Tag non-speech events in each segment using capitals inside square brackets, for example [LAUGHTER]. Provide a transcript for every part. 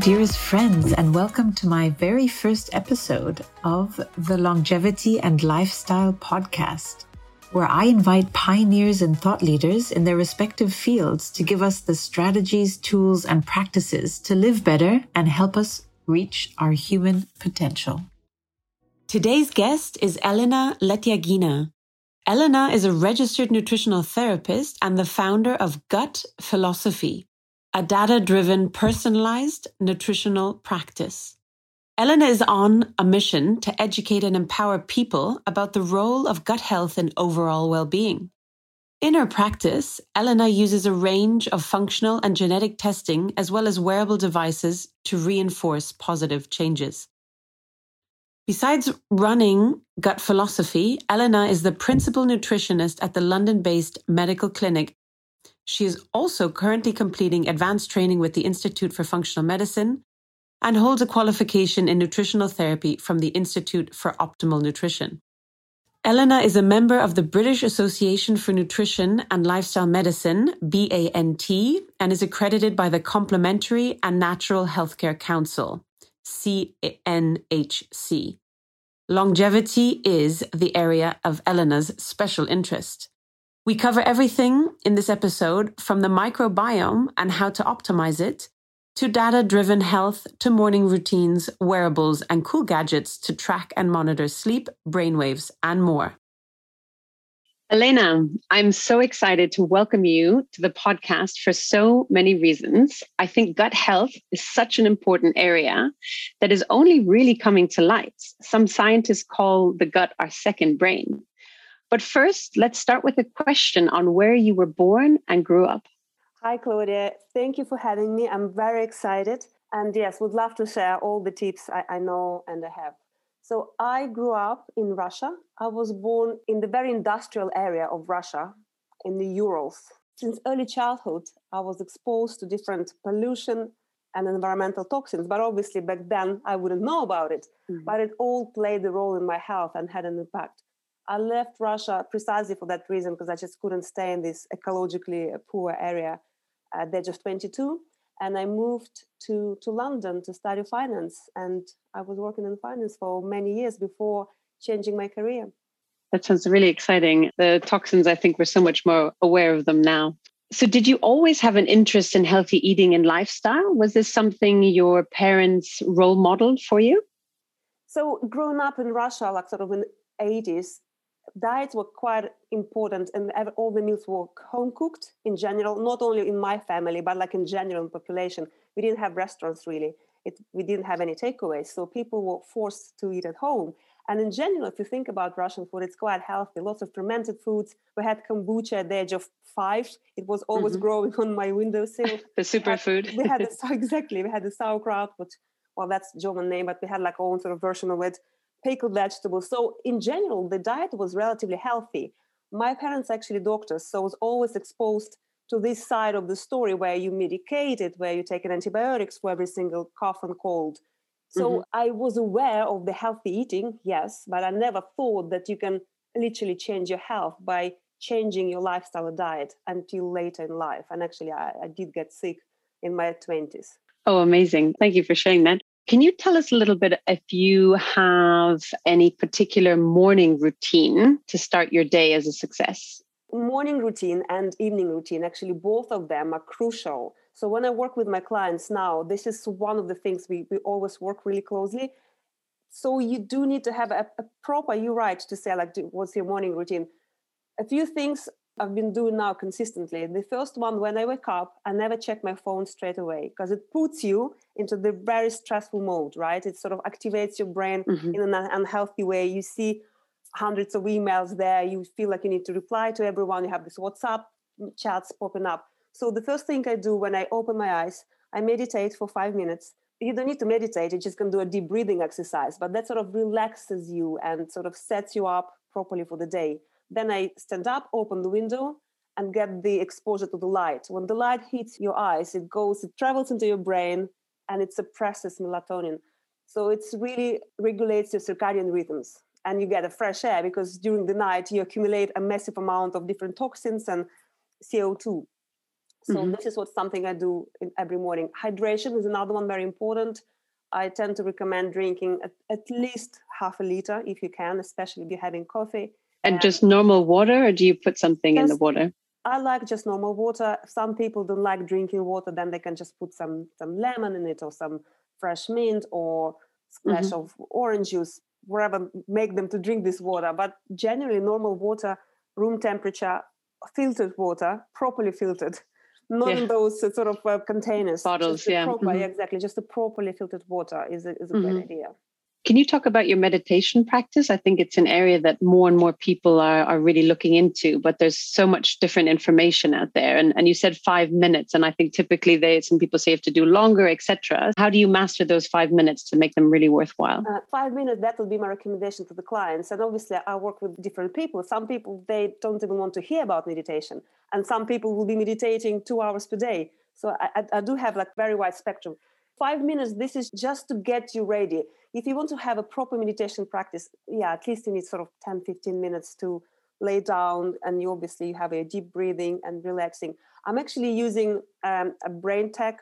dearest friends, and welcome to my very first episode of the Longevity and Lifestyle Podcast, where I invite pioneers and thought leaders in their respective fields to give us the strategies, tools, and practices to live better and help us reach our human potential. Today's guest is Elena Letyagina. Elena is a registered nutritional therapist and the founder of Gut Philosophy a data driven, personalized nutritional practice. Elena is on a mission to educate and empower people about the role of gut health and overall well being. In her practice, Elena uses a range of functional and genetic testing as well as wearable devices to reinforce positive changes. Besides running gut philosophy, Elena is the principal nutritionist at the London based medical clinic she is also currently completing advanced training with the Institute for Functional Medicine and holds a qualification in nutritional therapy from the Institute for Optimal Nutrition. Elena is a member of the British Association for Nutrition and Lifestyle Medicine, BANT, and is accredited by the Complementary and Natural Healthcare Council, CNHC. Longevity is the area of Elena's special interest. We cover everything in this episode from the microbiome and how to optimize it to data driven health to morning routines, wearables, and cool gadgets to track and monitor sleep, brainwaves, and more. Elena, I'm so excited to welcome you to the podcast for so many reasons. I think gut health is such an important area that is only really coming to light. Some scientists call the gut our second brain. But first, let's start with a question on where you were born and grew up. Hi, Claudia. Thank you for having me. I'm very excited. And yes, would love to share all the tips I, I know and I have. So, I grew up in Russia. I was born in the very industrial area of Russia in the Urals. Since early childhood, I was exposed to different pollution and environmental toxins. But obviously, back then, I wouldn't know about it. Mm-hmm. But it all played a role in my health and had an impact. I left Russia precisely for that reason because I just couldn't stay in this ecologically poor area at the age of 22. And I moved to, to London to study finance. And I was working in finance for many years before changing my career. That sounds really exciting. The toxins, I think we're so much more aware of them now. So, did you always have an interest in healthy eating and lifestyle? Was this something your parents role modeled for you? So, growing up in Russia, like sort of in the 80s, diets were quite important and all the meals were home cooked in general not only in my family but like in general population. We didn't have restaurants really. It, we didn't have any takeaways so people were forced to eat at home. And in general if you think about russian food it's quite healthy. Lots of fermented foods. We had kombucha at the age of five. It was always mm-hmm. growing on my windowsill [LAUGHS] the superfood we had, we [LAUGHS] had the, [LAUGHS] exactly we had the sauerkraut which well that's german name but we had like our own sort of version of it pickled vegetables. So in general, the diet was relatively healthy. My parents actually doctors, so I was always exposed to this side of the story where you medicate it, where you take an antibiotics for every single cough and cold. So mm-hmm. I was aware of the healthy eating, yes, but I never thought that you can literally change your health by changing your lifestyle or diet until later in life. And actually, I, I did get sick in my 20s. Oh, amazing. Thank you for sharing that. Can you tell us a little bit if you have any particular morning routine to start your day as a success? Morning routine and evening routine, actually, both of them are crucial. So, when I work with my clients now, this is one of the things we, we always work really closely. So, you do need to have a, a proper, you're right to say, like, what's your morning routine? A few things I've been doing now consistently. The first one, when I wake up, I never check my phone straight away because it puts you into the very stressful mode, right? It sort of activates your brain mm-hmm. in an unhealthy way. You see hundreds of emails there. You feel like you need to reply to everyone. You have this WhatsApp chats popping up. So the first thing I do when I open my eyes, I meditate for five minutes. You don't need to meditate, you just can do a deep breathing exercise, but that sort of relaxes you and sort of sets you up properly for the day. Then I stand up, open the window, and get the exposure to the light. When the light hits your eyes, it goes, it travels into your brain, and it suppresses melatonin. So it really regulates your circadian rhythms. And you get a fresh air because during the night you accumulate a massive amount of different toxins and CO2. So mm-hmm. this is what something I do every morning. Hydration is another one very important. I tend to recommend drinking at, at least half a liter if you can, especially if you're having coffee. And, and just normal water, or do you put something in the water? I like just normal water. Some people don't like drinking water, then they can just put some some lemon in it or some fresh mint or splash mm-hmm. of orange juice, whatever make them to drink this water. But generally, normal water, room temperature, filtered water, properly filtered, [LAUGHS] not yeah. in those uh, sort of uh, containers. Bottles, yeah. Proper, mm-hmm. Exactly. Just the properly filtered water is a, is a mm-hmm. great idea. Can you talk about your meditation practice? I think it's an area that more and more people are, are really looking into, but there's so much different information out there. And, and you said five minutes, and I think typically they some people say you have to do longer, etc. How do you master those five minutes to make them really worthwhile? Uh, five minutes, that will be my recommendation to the clients. And obviously I work with different people. Some people they don't even want to hear about meditation. And some people will be meditating two hours per day. So I, I do have like very wide spectrum five minutes this is just to get you ready. If you want to have a proper meditation practice yeah at least you need sort of 10 15 minutes to lay down and you obviously have a deep breathing and relaxing. I'm actually using um, a BrainTap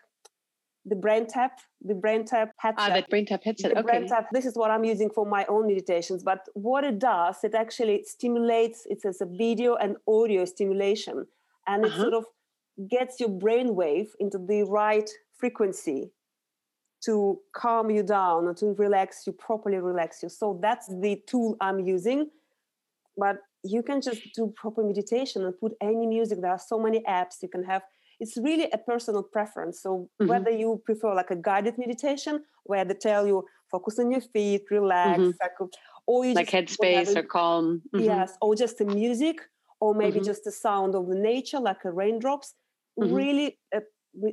the BrainTap the BrainTap headset. ah the BrainTap headset the okay. BrainTap, this is what i'm using for my own meditations but what it does it actually stimulates it's as a video and audio stimulation and it uh-huh. sort of gets your brain wave into the right frequency to calm you down or to relax you properly relax you so that's the tool i'm using but you can just do proper meditation and put any music there are so many apps you can have it's really a personal preference so mm-hmm. whether you prefer like a guided meditation where they tell you focus on your feet relax mm-hmm. or you like headspace or calm mm-hmm. yes or just the music or maybe mm-hmm. just the sound of the nature like a raindrops mm-hmm. really uh,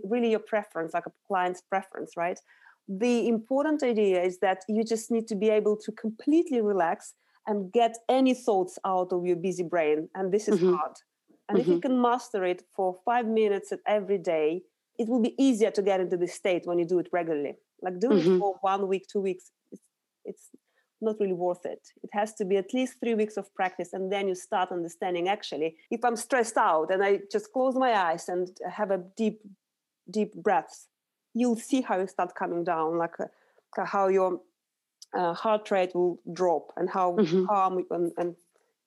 really your preference, like a client's preference, right? The important idea is that you just need to be able to completely relax and get any thoughts out of your busy brain. And this is mm-hmm. hard. And mm-hmm. if you mm-hmm. can master it for five minutes every day, it will be easier to get into this state when you do it regularly. Like doing mm-hmm. it for one week, two weeks, it's, it's not really worth it. It has to be at least three weeks of practice, and then you start understanding actually, if I'm stressed out and I just close my eyes and have a deep deep breaths, you'll see how you start coming down, like uh, how your uh, heart rate will drop and how mm-hmm. calm and, and,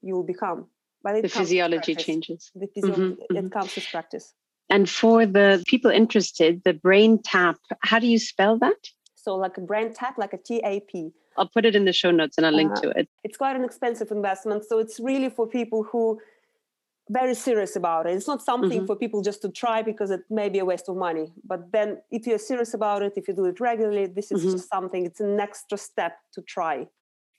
you will become. But the physiology changes. The physiology, mm-hmm. it mm-hmm. comes with practice. And for the people interested, the brain tap. How do you spell that? So like a brain tap, like a T-A-P. I'll put it in the show notes and I'll link uh, to it. It's quite an expensive investment. So it's really for people who very serious about it. It's not something mm-hmm. for people just to try because it may be a waste of money. But then, if you're serious about it, if you do it regularly, this is mm-hmm. just something. It's an extra step to try.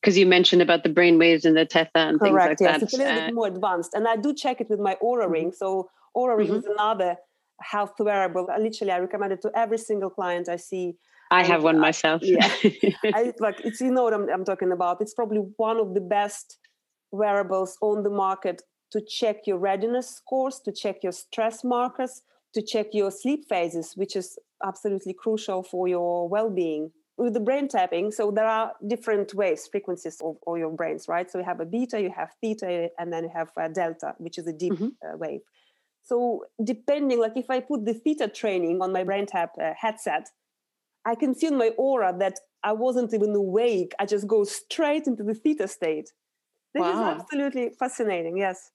Because you mentioned about the brain waves and the theta and Correct, things like yes. that. It's a little uh, bit more advanced, and I do check it with my Oura mm-hmm. ring. So Oura ring is mm-hmm. another health wearable. I literally, I recommend it to every single client I see. I have one myself. yeah, [LAUGHS] I, like it's you know what I'm, I'm talking about. It's probably one of the best wearables on the market to check your readiness scores, to check your stress markers, to check your sleep phases, which is absolutely crucial for your well being. With the brain tapping, so there are different waves, frequencies of all your brains, right? So you have a beta, you have theta, and then you have a delta, which is a deep mm-hmm. uh, wave. So depending, like if I put the theta training on my BrainTap uh, headset, I can see in my Oura that I wasn't even awake. I just go straight into the theta state. This wow. is absolutely fascinating. Yes.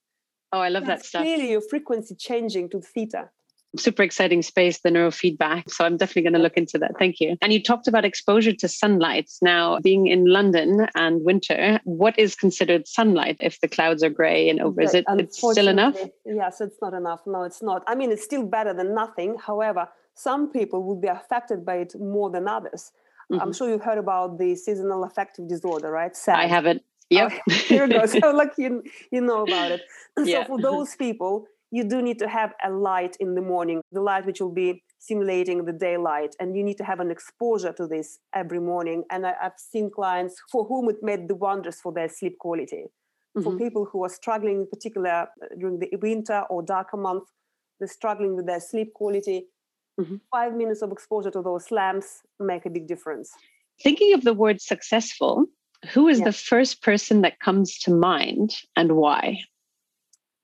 Oh, I love That's that stuff. Clearly, your frequency changing to theta. Super exciting space, the neurofeedback. So I'm definitely going to look into that. Thank you. And you talked about exposure to sunlight. Now, being in London and winter, what is considered sunlight if the clouds are grey and over? Is it it's still enough? Yes, it's not enough. No, it's not. I mean, it's still better than nothing. However, some people will be affected by it more than others. Mm-hmm. I'm sure you've heard about the seasonal affective disorder, right? SAD. I haven't. Yep. Oh, here goes. [LAUGHS] so like you, you know about it. [CLEARS THROAT] So yeah. for those people, you do need to have a light in the morning, the light which will be simulating the daylight, and you need to have an exposure to this every morning. And I, have seen clients for whom it made the wonders for their sleep quality. Mm-hmm. For people who are struggling, in particular uh, during the winter or darker month, they're struggling with their sleep quality. Mm-hmm. Five minutes of exposure to those lamps make a big difference. Thinking of the word successful, who is yeah. the first person that comes to mind and why?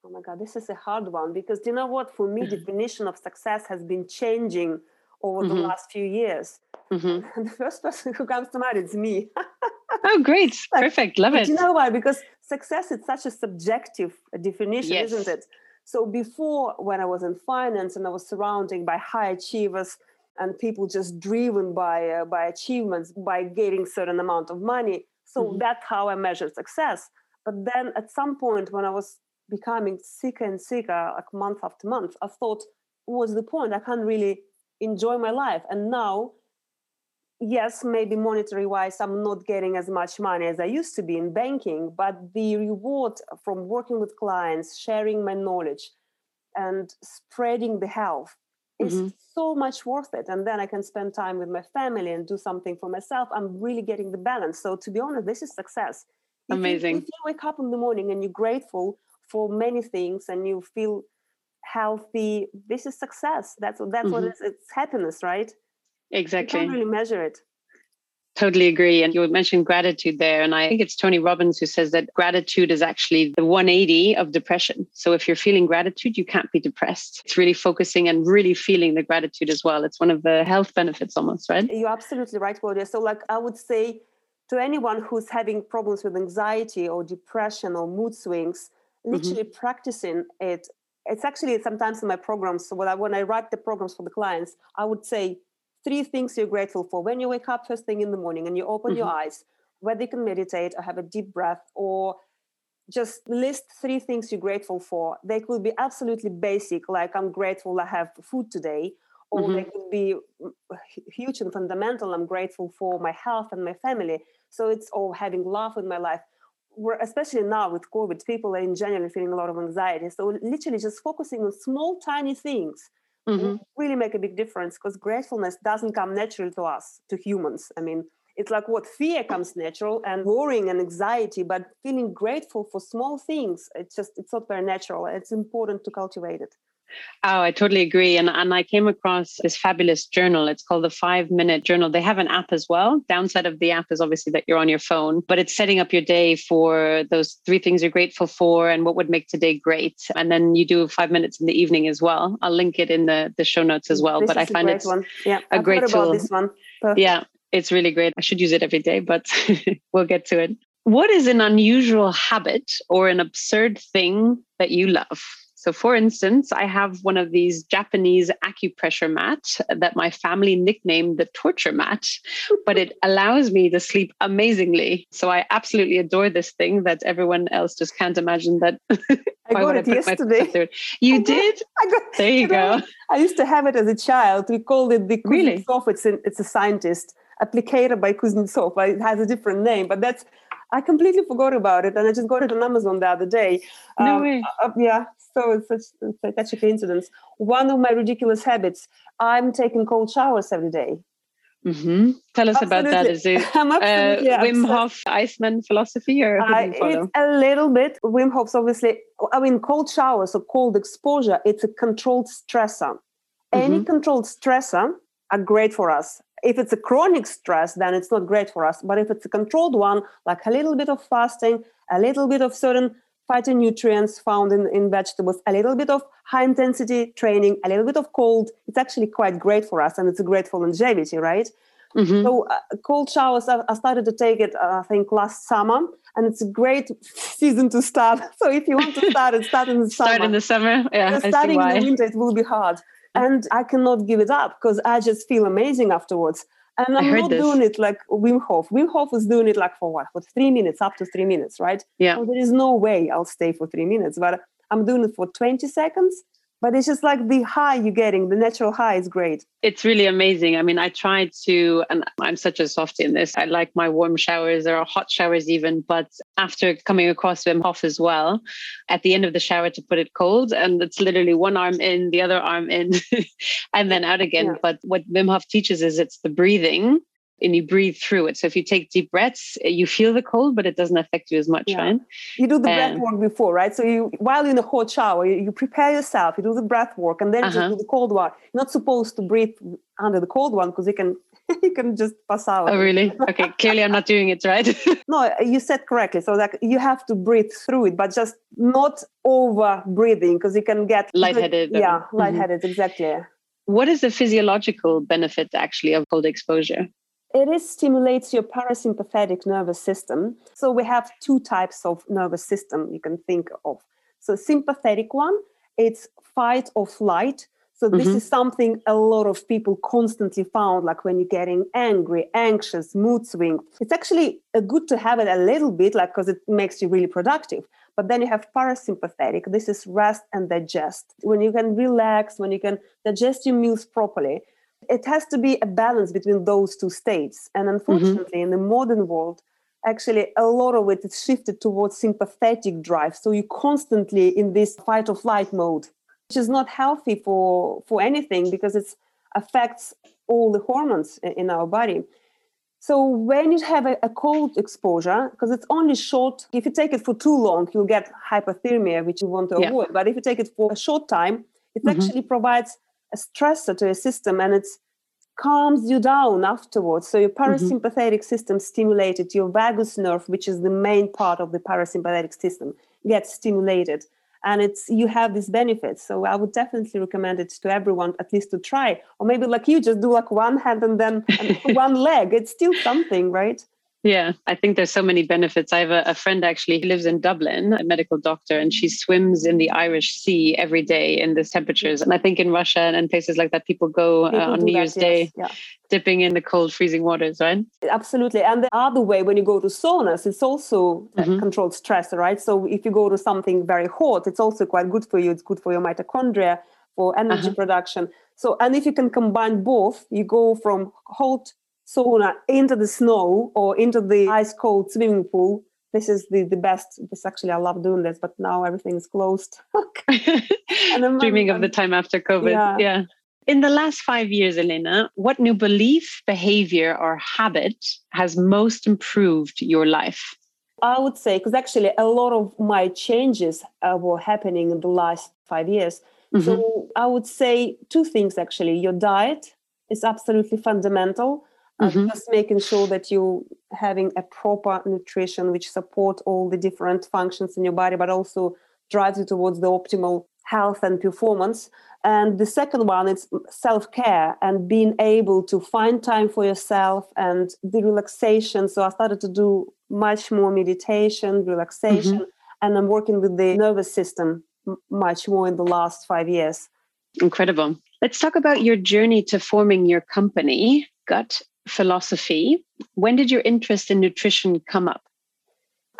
Oh my God, this is a hard one because you know what? For me, definition of success has been changing over mm-hmm. the last few years. Mm-hmm. [LAUGHS] The first person who comes to mind is me. [LAUGHS] oh, great. like, Perfect. Love it. You know why? Because success is such a subjective definition, yes. isn't it? So before, when I was in finance and I was surrounded by high achievers and people just driven by uh, by achievements, by getting certain amount of money, so mm-hmm. that's how I measured success. But then at some point, when I was becoming sicker and sicker, like month after month, I thought, what's the point? I can't really enjoy my life. And now, yes, maybe monetary wise, I'm not getting as much money as I used to be in banking, but the reward from working with clients, sharing my knowledge, and spreading the health is mm-hmm. so much worth it. And then I can spend time with my family and do something for myself. I'm really getting the balance. So, to be honest, this is success. If Amazing. You, if you wake up in the morning and you're grateful for many things and you feel healthy this is success that's that's mm-hmm. what it is it's happiness right exactly you can't really measure it Totally agree. And you mentioned gratitude there. And I think it's Tony Robbins who says that gratitude is actually the 180 of depression. So if you're feeling gratitude, you can't be depressed. It's really focusing and really feeling the gratitude as well. It's one of the health benefits almost, right? You're absolutely right, Claudia. So, like, I would say to anyone who's having problems with anxiety or depression or mood swings, mm-hmm. literally mm-hmm. practicing it it's actually sometimes in my programs so when I, when I write the programs for the clients i would say three things you're grateful for when you wake up first thing in the morning and you open mm-hmm. your eyes whether you can meditate or have a deep breath or just list three things you're grateful for they could be absolutely basic like i'm grateful i have food today or mm-hmm. they could be mm, huge and fundamental i'm grateful for my health and my family so it's all having love in my life we're especially now with COVID, people are in general feeling a lot of anxiety. So literally just focusing on small, tiny things mm-hmm. really make a big difference because gratefulness doesn't come natural to us, to humans. I mean, it's like what fear comes natural and worrying and anxiety, but feeling grateful for small things, it's just it's not very natural. It's important to cultivate it. Oh, I totally agree. And, and I came across this fabulous journal. It's called the Five Minute Journal. They have an app as well. Downside of the app is obviously that you're on your phone, but it's setting up your day for those three things you're grateful for and what would make today great. And then you do five minutes in the evening as well. I'll link it in the, the show notes as well. This but I find it's one. Yeah, a I've great tool. this one. Perfect. Yeah, it's really great. I should use it every day, but [LAUGHS] we'll get to it. What is an unusual habit or an absurd thing that you love? So, for instance, I have one of these Japanese acupressure mats that my family nicknamed the torture mat, but it [LAUGHS] allows me to sleep amazingly. So, I absolutely adore this thing that everyone else just can't imagine that. [LAUGHS] I got it yesterday. You I did? [LAUGHS] I got, there you, go. Know, I used to have it as a child. We called it the Kuznetsov. Really? It's, a, it's a scientist. Applicator by Kuznetsov. It has a different name, but that's I completely forgot about it, and I just got it on Amazon the other day. No um, way. Uh, yeah, so it's such, such a coincidence. One of my ridiculous habits: I'm taking cold showers every day. Mm-hmm. Tell us absolutely. about that. Is it [LAUGHS] uh, Wim Hof Iceman philosophy, or uh, it's a little bit. Wim Hof's obviously. I mean, cold showers or cold exposure. It's a controlled stressor. Mm-hmm. Any controlled stressor are great for us if it's a chronic stress, then it's not great for us. But if it's a controlled one, like a little bit of fasting, a little bit of certain phytonutrients found in, in vegetables, a little bit of high intensity training, a little bit of cold, it's actually quite great for us and it's great for longevity, right? Mm-hmm. So, uh, cold showers, I, I, started to take it, uh, I think, last summer, and it's a great [LAUGHS] season to start. [LAUGHS] So, if you want to start it, start in the summer. Start in the summer, yeah. starting in the winter, it will be hard and I cannot give it up because I just feel amazing afterwards. And I'm not this. doing it like Wim Hof. Wim Hof is doing it like for what? For three minutes, up to three minutes, right? Yeah. So there is no way I'll stay for three minutes, but I'm doing it for 20 seconds but it's just like the high you're getting the natural high is great. It's really amazing. I mean i tried to and i'm such a softie in this i like my warm showers or hot showers even but after coming across wim hof as well at the end of the shower to put it cold and it's literally one arm in the other arm in [LAUGHS] and then out again. Yeah. but what wim hof teaches is it's the breathing and you breathe through it. So if you take deep breaths, eh, you feel the cold, but it doesn't affect you as much, yeah. right? You do the breath work before, right? So you while you're in a hot shower, you, you prepare yourself, you do the breath work, and then uh-huh. you do the cold one. You're not supposed to breathe under the cold one because you can [LAUGHS] you can just pass out. Oh, really? Okay. [LAUGHS] Clearly, I'm not doing it right. [LAUGHS] no, you said correctly. So that you have to breathe through it, but just not over breathing because you can get lightheaded. Yeah, mm-hmm. lightheaded. Mm-hmm. Exactly. What is the physiological benefit actually of cold exposure? It is stimulates your parasympathetic nervous system. So we have two types of nervous system you can think of. So sympathetic one, it's fight or flight. So this mm-hmm. is something a lot of people constantly found, like when you're getting angry, anxious, mood swing. It's actually good to have it a little bit, like because it makes you really productive. But then you have parasympathetic. This is rest and digest. When you can relax, when you can digest your meals properly, it has to be a balance between those two states. And mm-hmm. unfortunately, mm-hmm. in the modern world, actually a lot of it is shifted towards sympathetic drive. So you're constantly in this fight or flight mode, which is not healthy for, for anything because it affects all the hormones in our body. So when you have a, a cold exposure, because it's only short, if you take it for too long, you'll get hypothermia, which you want to yeah. avoid. But if you take it for a short time, it mm-hmm. actually provides a stressor to your system and it calms you down afterwards. So your mm-hmm. parasympathetic mm-hmm. system stimulated, your vagus nerve, which is the main part of the parasympathetic system, gets stimulated and it's you have these benefits so i would definitely recommend it to everyone at least to try or maybe like you just do like one hand and then [LAUGHS] one leg it's still something right yeah, I think there's so many benefits. I have a, a friend actually who lives in Dublin, a medical doctor, and she swims in the Irish Sea every day in these temperatures. And I think in Russia and places like that, people go uh, on New Year's Day yeah. dipping in the cold, freezing waters, right? Absolutely. And the other way, when you go to saunas, it's also mm-hmm. controlled stress, right? So if you go to something very hot, it's also quite good for you. It's good for your mitochondria, for energy uh-huh. production. So, and if you can combine both, you go from hot sauna into the snow or into the ice cold swimming pool. This is the the best. This actually i love doing this but now everything is closed. [LAUGHS] [LAUGHS] And I'm, dreaming of the time after covid. Yeah. yeah. In the last five years elena what new belief behavior or habit has most improved your life? I would say because actually a lot of my changes uh, were happening in the last five years. Mm-hmm. so i would say two things actually. Your diet is absolutely fundamental mm-hmm. just making sure that you having a proper nutrition which support all the different functions in your body but also drives you towards the optimal health and performance. And the second one is self-care and being able to find time for yourself and the relaxation. So i started to do much more meditation relaxation mm-hmm. and i'm working with the nervous system much more in the last five years. Incredible. Let's talk about your journey to forming your company. Gut philosophy. When did your interest in nutrition come up?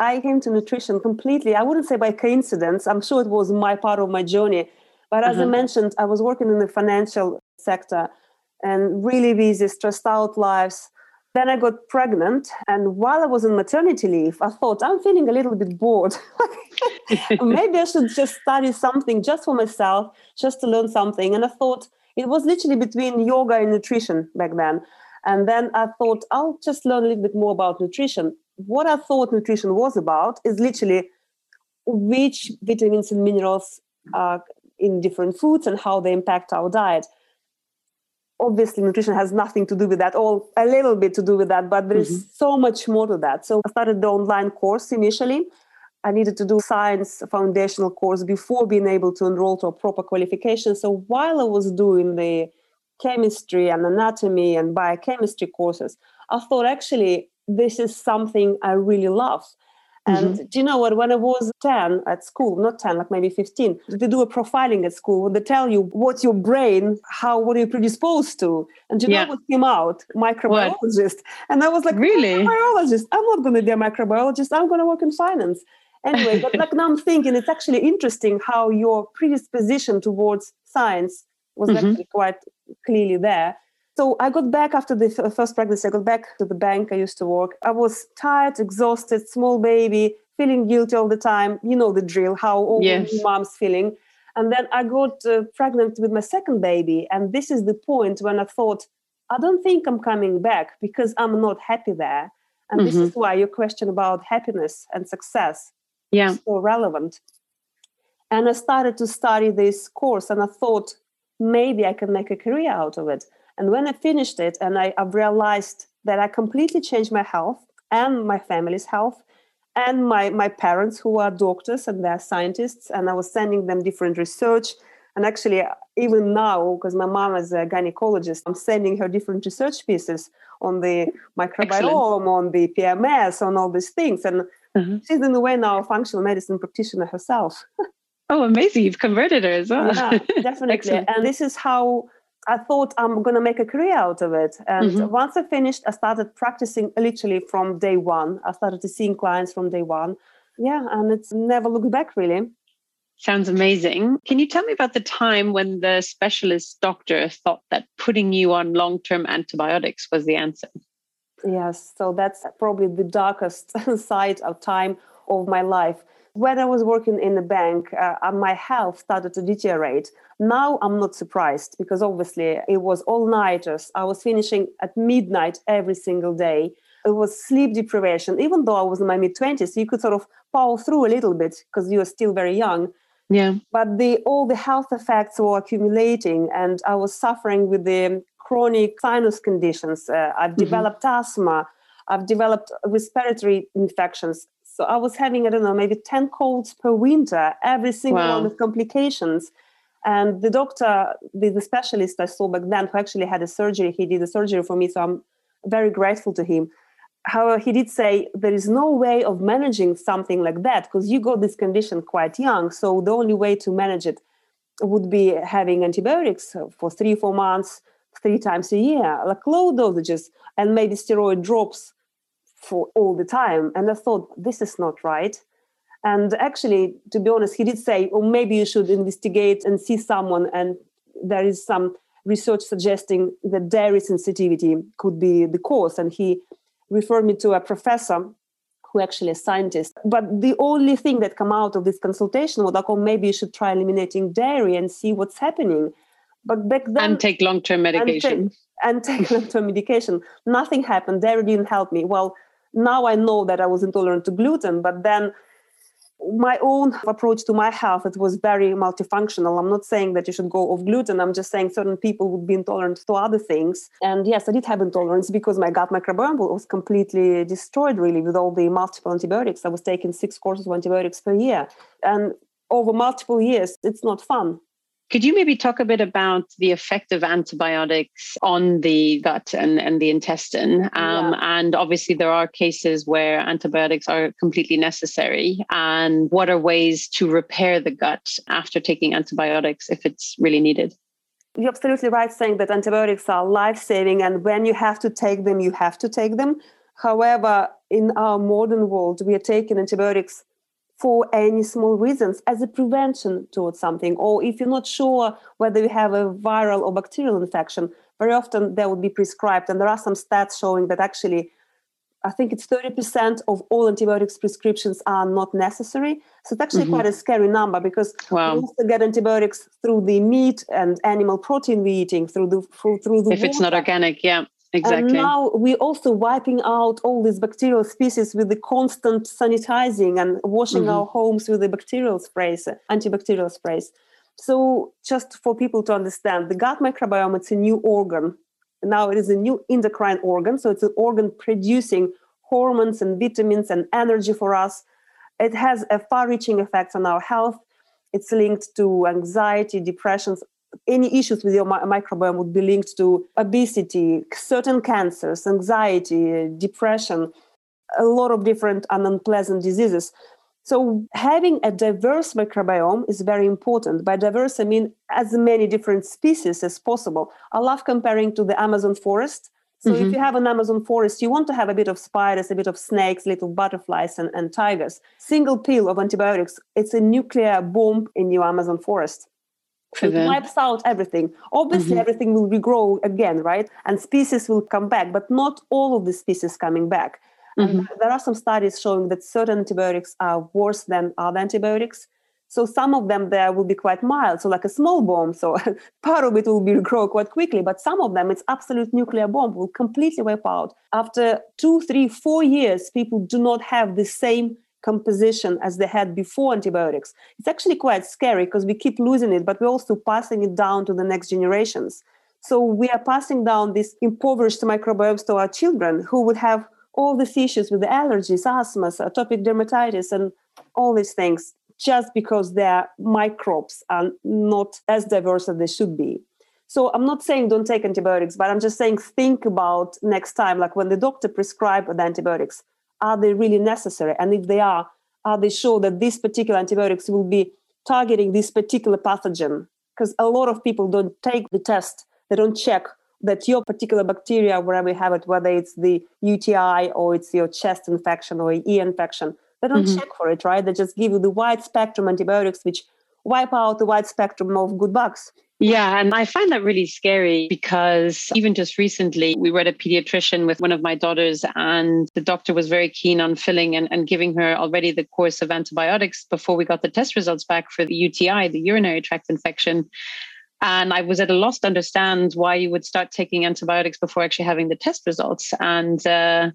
I came to nutrition completely, I wouldn't say by coincidence. I'm sure it was my part of my journey. But as uh-huh. I mentioned, I was working in the financial sector and really busy, stressed out lives. Then I got pregnant. And while I was on maternity leave, I thought, I'm feeling a little bit bored. [LAUGHS] Maybe I should just study something just for myself, just to learn something. And I thought, it was literally between yoga and nutrition back then. And then I thought, I'll just learn a little bit more about nutrition. What I thought nutrition was about is literally which vitamins and minerals are in different foods and how they impact our diet. Obviously, nutrition has nothing to do with that, or a little bit to do with that, but there is mm-hmm. so much more to that. So I started the online course initially. I needed to do science foundational course before being able to enroll to a proper qualification. So while I was doing the chemistry and anatomy and biochemistry courses, I thought actually this is something I really love. And mm-hmm. do you know what? When I was 10 at school, not 10, like maybe 15, they do a profiling at school. They tell you what's your brain, how, what are you predisposed to? And do you yeah. know what came out? Microbiologist. What? And I was like, really? Microbiologist. I'm not going to be a microbiologist. I'm going to work in finance. Anyway, but like now I'm thinking it's actually interesting how your predisposition towards science was mm-hmm. actually quite clearly there. So I got back after the f- first pregnancy. I got back to the bank I used to work. I was tired, exhausted, small baby, feeling guilty all the time. You know the drill, how all yes. moms feeling. And then I got uh, pregnant with my second baby. And this is the point when I thought, I don't think I'm coming back because I'm not happy there. And mm-hmm. this is why your question about happiness and success yeah. is so relevant. And I started to study this course and I thought, maybe I can make a career out of it. And when I finished it and I, I realized that I completely changed my health and my family's health and my, my parents who are doctors and they're scientists and i was sending them different research and actually even now because my mom is a gynecologist i'm sending her different research pieces on the microbiome Excellent. on the pms on all these things and mm-hmm. she's in a way now a functional medicine practitioner herself [LAUGHS] oh amazing you've converted her as well yeah [LAUGHS] definitely and this is how I thought I'm going to make a career out of it. And mm-hmm. once I finished, I started practicing literally from day one. I started to seeing clients from day one. Yeah, and it's never looked back really. Sounds amazing. Can you tell me about the time when the specialist doctor thought that putting you on long term antibiotics was the answer? Yes, so that's probably the darkest [LAUGHS] side of time of my life when I was working in the bank, uh, my health started to deteriorate. Now I'm not surprised because obviously it was all nighters. I was finishing at midnight every single day. It was sleep deprivation. Even though I was in my mid 20s, you could sort of power through a little bit because you are still very young. Yeah. But the all the health effects were accumulating, and I was suffering with the chronic sinus conditions. Uh, I've mm-hmm. developed asthma. I've developed respiratory infections. So I was having, I don't know, maybe 10 colds per winter, every single wow. one with complications. And the doctor, the, the specialist I saw back then, who actually had a surgery, he did a surgery for me. So I'm very grateful to him. However, he did say there is no way of managing something like that because you got this condition quite young. So the only way to manage it would be having antibiotics for three, four months, three times a year, like low dosages, and maybe steroid drops for all the time. And I thought, this is not right. And actually, to be honest, he did say, oh, maybe you should investigate and see someone. And there is some research suggesting that dairy sensitivity could be the cause. And he referred me to a professor who actually a scientist. But the only thing that come out of this consultation was like, oh, maybe you should try eliminating dairy and see what's happening. But back then, and take long-term medication. And, take, and [LAUGHS] take long-term medication. Nothing happened. Dairy didn't help me. Well, now I know that I was intolerant to gluten, but then my own approach to my health it was very multifunctional. I'm not saying that you should go off gluten. I'm just saying certain people would be intolerant to other things. And yes i did have intolerance because my gut microbiome was completely destroyed really with all the multiple antibiotics. I was taking six courses of antibiotics per year. And over multiple years it's not fun could you maybe talk a bit about the effect of antibiotics on the gut and, and the intestine? Um, yeah. And obviously, there are cases where antibiotics are completely necessary. And what are ways to repair the gut after taking antibiotics if it's really needed? You're absolutely right saying that antibiotics are life saving, and when you have to take them, you have to take them. However, in our modern world, we are taking antibiotics for any small reasons as a prevention towards something or if you're not sure whether you have a viral or bacterial infection very often they would be prescribed and there are some stats showing that actually i think it's 30% of all antibiotics prescriptions are not necessary so it's actually mm-hmm. quite a scary number because wow. we also get antibiotics through the meat and animal protein we're eating through the through, through the if water. it's not organic yeah Exactly. And now we're also wiping out all these bacterial species with the constant sanitizing and washing mm-hmm. our homes with the bacterial sprays, antibacterial sprays. So, just for people to understand, the gut microbiome it's a new organ. Now it is a new endocrine organ, so it's an organ producing hormones and vitamins and energy for us. It has a far-reaching effect on our health. It's linked to anxiety, depressions, any issues with your microbiome would be linked to obesity, certain cancers, anxiety, depression, a lot of different and unpleasant diseases. So, having a diverse microbiome is very important. By diverse, I mean as many different species as possible. I love comparing to the Amazon forest. So, mm-hmm. if you have an Amazon forest, you want to have a bit of spiders, a bit of snakes, little butterflies, and, and tigers. Single pill of antibiotics, it's a nuclear bomb in your Amazon forest it wipes out everything. Obviously, mm-hmm. everything will regrow again, right? And species will come back, but not all of the species coming back. Mm-hmm. And there are some studies showing that certain antibiotics are worse than other antibiotics. So some of them there will be quite mild, so like a small bomb. So [LAUGHS] part of it will be [LAUGHS] grow quite quickly, but some of them, it's absolute nuclear bomb, will completely wipe out. After two, three, four years, people do not have the same composition as they had before antibiotics. It's actually quite scary because we keep losing it, but we're also passing it down to the next generations. So we are passing down these impoverished microbiomes to our children who would have all these issues with the allergies, asthmas, atopic dermatitis, and all these things just because their microbes are not as diverse as they should be. So I'm not saying don't take antibiotics, but I'm just saying think about next time, like when the doctor prescribe the antibiotics, are they really necessary? And if they are, are they sure that these particular antibiotics will be targeting this particular pathogen? Because a lot of people don't take the test, they don't check that your particular bacteria, wherever you have it, whether it's the UTI or it's your chest infection or ear infection, they don't mm-hmm. check for it, right? They just give you the wide spectrum antibiotics, which wipe out the wide spectrum of good bugs. Yeah, and I find that really scary because even just recently, we were at a pediatrician with one of my daughters, and the doctor was very keen on filling and, and giving her already the course of antibiotics before we got the test results back for the UTI, the urinary tract infection. And I was at a loss to understand why you would start taking antibiotics before actually having the test results. And uh,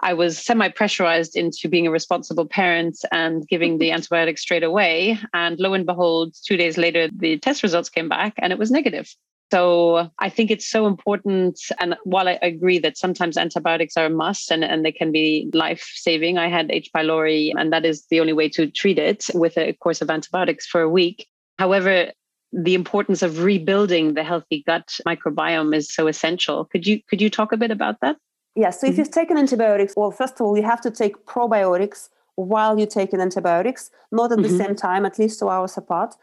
I was semi pressurized into being a responsible parent and giving the [LAUGHS] antibiotics straight away. And lo and behold, two days later, the test results came back and it was negative. So I think it's so important. And while I agree that sometimes antibiotics are a must and, and they can be life saving, I had H. pylori, and that is the only way to treat it with a course of antibiotics for a week. However, the importance of rebuilding the healthy gut microbiome is so essential. Could you could you talk a bit about that? Yeah. So mm-hmm. if you've taken antibiotics, well, first of all, you have to take probiotics while you're taking antibiotics, not at mm-hmm. the same time, at least two hours apart,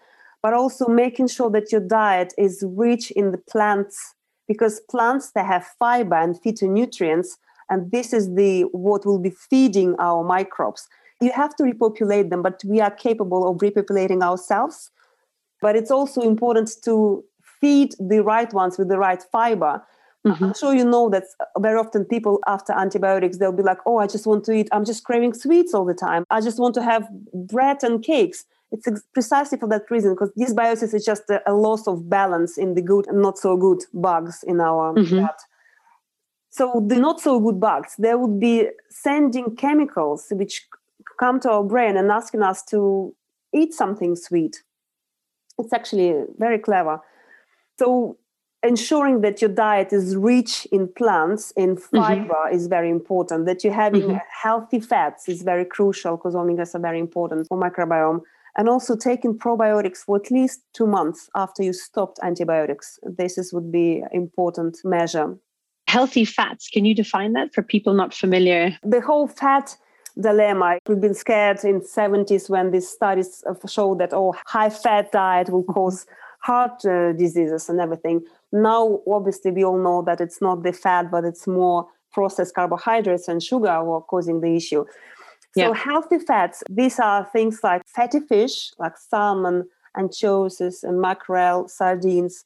but also making sure that your diet is rich in the plants because plants they have fiber and phytonutrients, and this is the what will be feeding our microbes. You have to repopulate them, but we are capable of repopulating ourselves but it's also important to feed the right ones with the right fiber. Mm-hmm. I'm sure you know that very often people after antibiotics, they'll be like, oh, I just want to eat, I'm just craving sweets all the time. I just want to have bread and cakes. It's ex- precisely for that reason, because dysbiosis is just a, a, loss of balance in the good and not so good bugs in our mm-hmm. gut. So the not so good bugs, they would be sending chemicals which come to our brain and asking us to eat something sweet it's actually very clever. So ensuring that your diet is rich in plants in mm-hmm. fiber mm-hmm. is very important that you're having mm-hmm. healthy fats is very crucial because omegas are very important for microbiome and also taking probiotics for at least two months after you stopped antibiotics this is would be important measure healthy fats can you define that for people not familiar the whole fat dilemma. We've been scared in 70s when these studies showed that oh, high fat diet will cause heart uh, diseases and everything. Now, obviously, we all know that it's not the fat, but it's more processed carbohydrates and sugar who are causing the issue. So, yeah. healthy fats, these are things like fatty fish, like salmon, anchovies, and mackerel, sardines.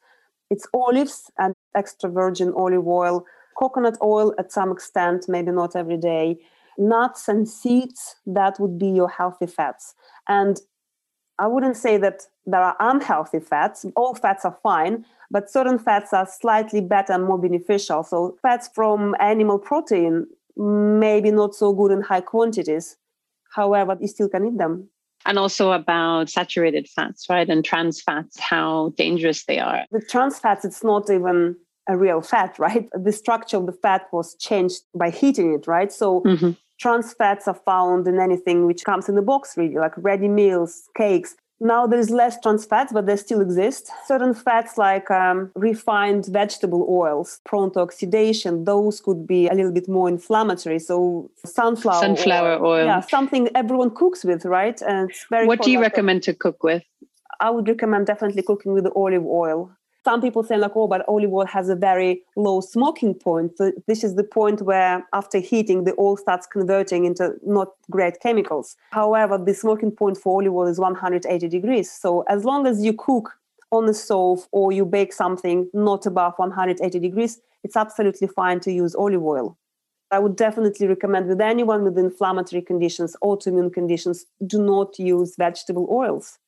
It's olives and extra virgin olive oil, coconut oil at some extent, maybe not every day, nuts and seeds, that would be your healthy fats. And I wouldn't say that there are unhealthy fats. All fats are fine, but certain fats are slightly better and more beneficial. So, fats from animal protein, maybe not so good in high quantities. However, you still can eat them. And also about saturated fats, right? And trans fats, how dangerous they are. The trans fats, it's not even a real fat, [LAUGHS] right? The structure of the fat was changed by heating it, right? So, mm-hmm trans fats are found in anything which comes in the box really like ready meals cakes. Now there's less trans fats but they still exist. Certain fats like um, refined vegetable oils prone to oxidation those could be a little bit more inflammatory. So sunflower sunflower oil, oil. yeah something everyone cooks with right? And it's very what do you recommend to cook with? I would recommend definitely cooking with the olive oil some people say like oh but olive oil has a very low smoking point. So this is the point where after heating the oil starts converting into not great chemicals. However the smoking point for olive oil is 180 degrees. So as long as you cook on the stove or you bake something not above 180 degrees it's absolutely fine to use olive oil. I would definitely recommend with anyone with inflammatory conditions, autoimmune conditions, do not use vegetable oils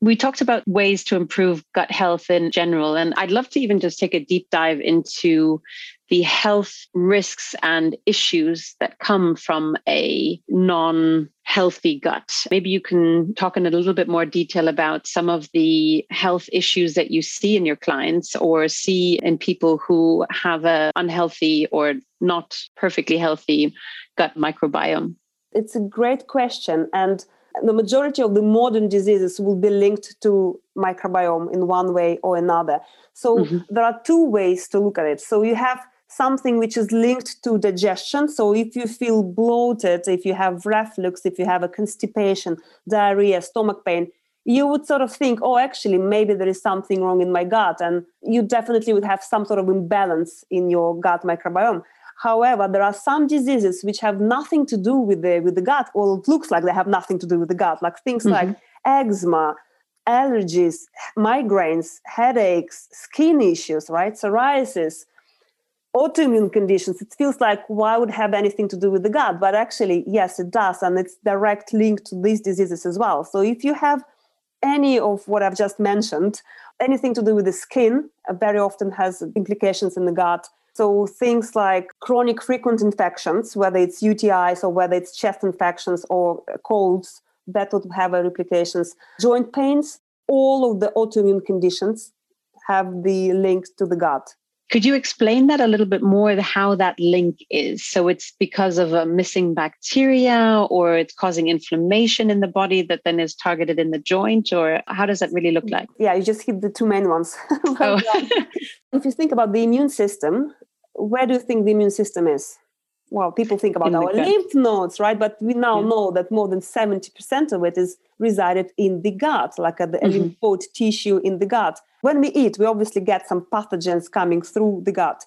We talked about ways to improve gut health in general, and I'd love to even just take a deep dive into the health risks and issues that come from a non healthy gut. Maybe you can talk in a little bit more detail about some of the health issues that you see in your clients or see in people who have an unhealthy or not perfectly healthy gut microbiome. It's a great question. And the majority of the modern diseases will be linked to microbiome in one way or another. So mm-hmm. there are two ways to look at it. So you have something which is linked to digestion. So if you feel bloated, if you have reflux, if you have a constipation, diarrhea, stomach pain, you would sort of think, oh, actually, maybe there is something wrong in my gut. And you definitely would have some sort of imbalance in your gut microbiome. However, there are some diseases which have nothing to do with the with the gut, or it looks like they have nothing to do with the gut, like things mm-hmm. like eczema, allergies, migraines, headaches, skin issues, right? Psoriasis, autoimmune conditions. It feels like why would have anything to do with the gut? But actually, yes, it does, and it's direct link to these diseases as well. So if you have any of what I've just mentioned, anything to do with the skin, uh, very often has implications in the gut so things like chronic frequent infections, whether it's UTIs or whether it's chest infections or colds, that would have a replications. Joint pains, all of the autoimmune conditions have the link to the gut. Could you explain that a little bit more, how that link is? So it's because of a missing bacteria or it's causing inflammation in the body that then is targeted in the joint, or how does that really look like? Yeah, you just hit the two main ones. [LAUGHS] oh. if you think about the immune system, where do you think the immune system is? Well, people think about our lymph nodes, right? But we now yeah. know that more than 70% of it is resided in the gut, like at the mm-hmm. lymphoid tissue in the gut. When we eat, we obviously get some pathogens coming through the gut.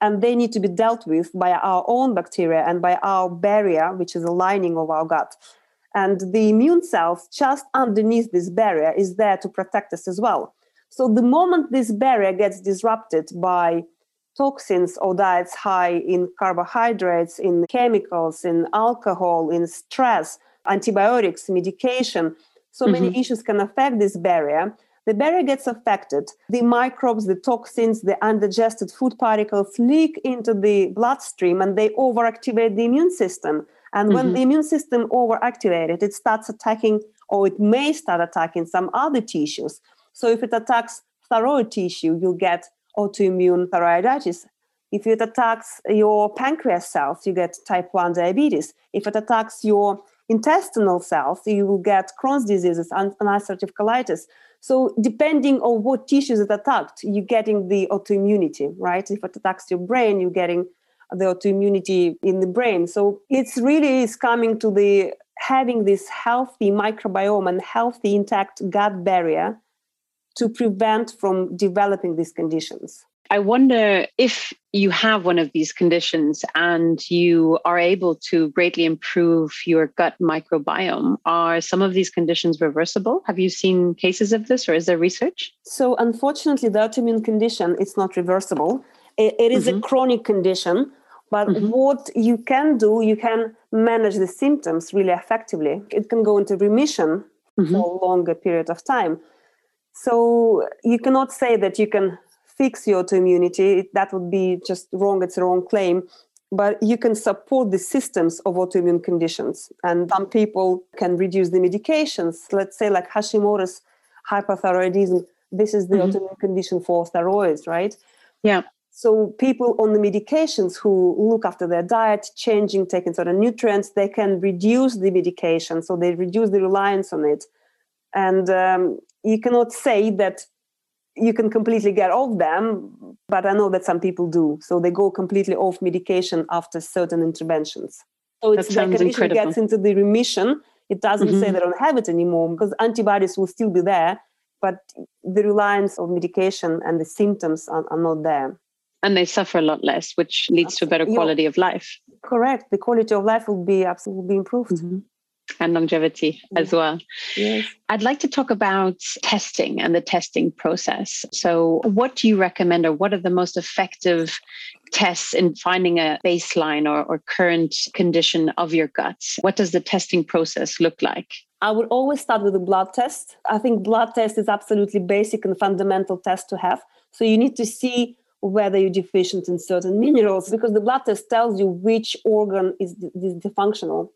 And they need to be dealt with by our own bacteria and by our barrier, which is a lining of our gut. And the immune cells just underneath this barrier is there to protect us as well. So the moment this barrier gets disrupted by toxins or diets high in carbohydrates, in chemicals, in alcohol, in stress, antibiotics, medication. So mm-hmm. many issues can affect this barrier. The barrier gets affected. The microbes, the toxins, the undigested food particles leak into the bloodstream and they overactivate the immune system. And when mm-hmm. the immune system overactivated, it starts attacking or it may start attacking some other tissues. So if it attacks thyroid tissue, you'll get autoimmune thyroiditis. If it attacks your pancreas cells, you get type 1 diabetes. If it attacks your intestinal cells, you will get Crohn's diseases and ulcerative colitis. So, depending on what tissues it attacked, you're getting the autoimmunity, right? If it attacks your brain, you're getting the autoimmunity in the brain. So, it's really is coming to the having this healthy microbiome and healthy intact gut barrier to prevent from developing these conditions. I wonder if you have one of these conditions and you are able to greatly improve your gut microbiome, are some of these conditions reversible? Have you seen cases of this or is there research? So, unfortunately, the autoimmune condition is not reversible. it, it is mm-hmm. a chronic condition, but mm-hmm. what you can do, you can manage the symptoms really effectively. It can go into remission mm-hmm. for a longer period of time. So you cannot say that you can fix your autoimmunity. That would be just wrong. It's a wrong claim. But you can support the systems of autoimmune conditions. And some people can reduce the medications. Let's say, like Hashimoto's hypothyroidism, This is the mm-hmm. autoimmune condition for thyroids, right? Yeah. So people on the medications who look after their diet, changing, taking certain nutrients, they can reduce the medication. So they reduce the reliance on it. And um, you cannot say that you can completely get off them, but I know that some people do. So they go completely off medication after certain interventions. So it's the condition incredible. gets into the remission. It doesn't mm-hmm. say they don't have it anymore because antibodies will still be there, but the reliance on medication and the symptoms are, are not there. And they suffer a lot less, which leads to a better quality You're, of life. Correct. The quality of life will be absolutely improved. Mm-hmm and longevity as well. Yes. I'd like to talk about testing and the testing process. So, what do you recommend, or what are the most effective tests in finding a baseline or, or current condition of your guts? What does the testing process look like? I would always start with a blood test. I think blood test is absolutely basic and fundamental test to have. So you need to see whether you're deficient in certain minerals because the blood test tells you which organ is, is dysfunctional.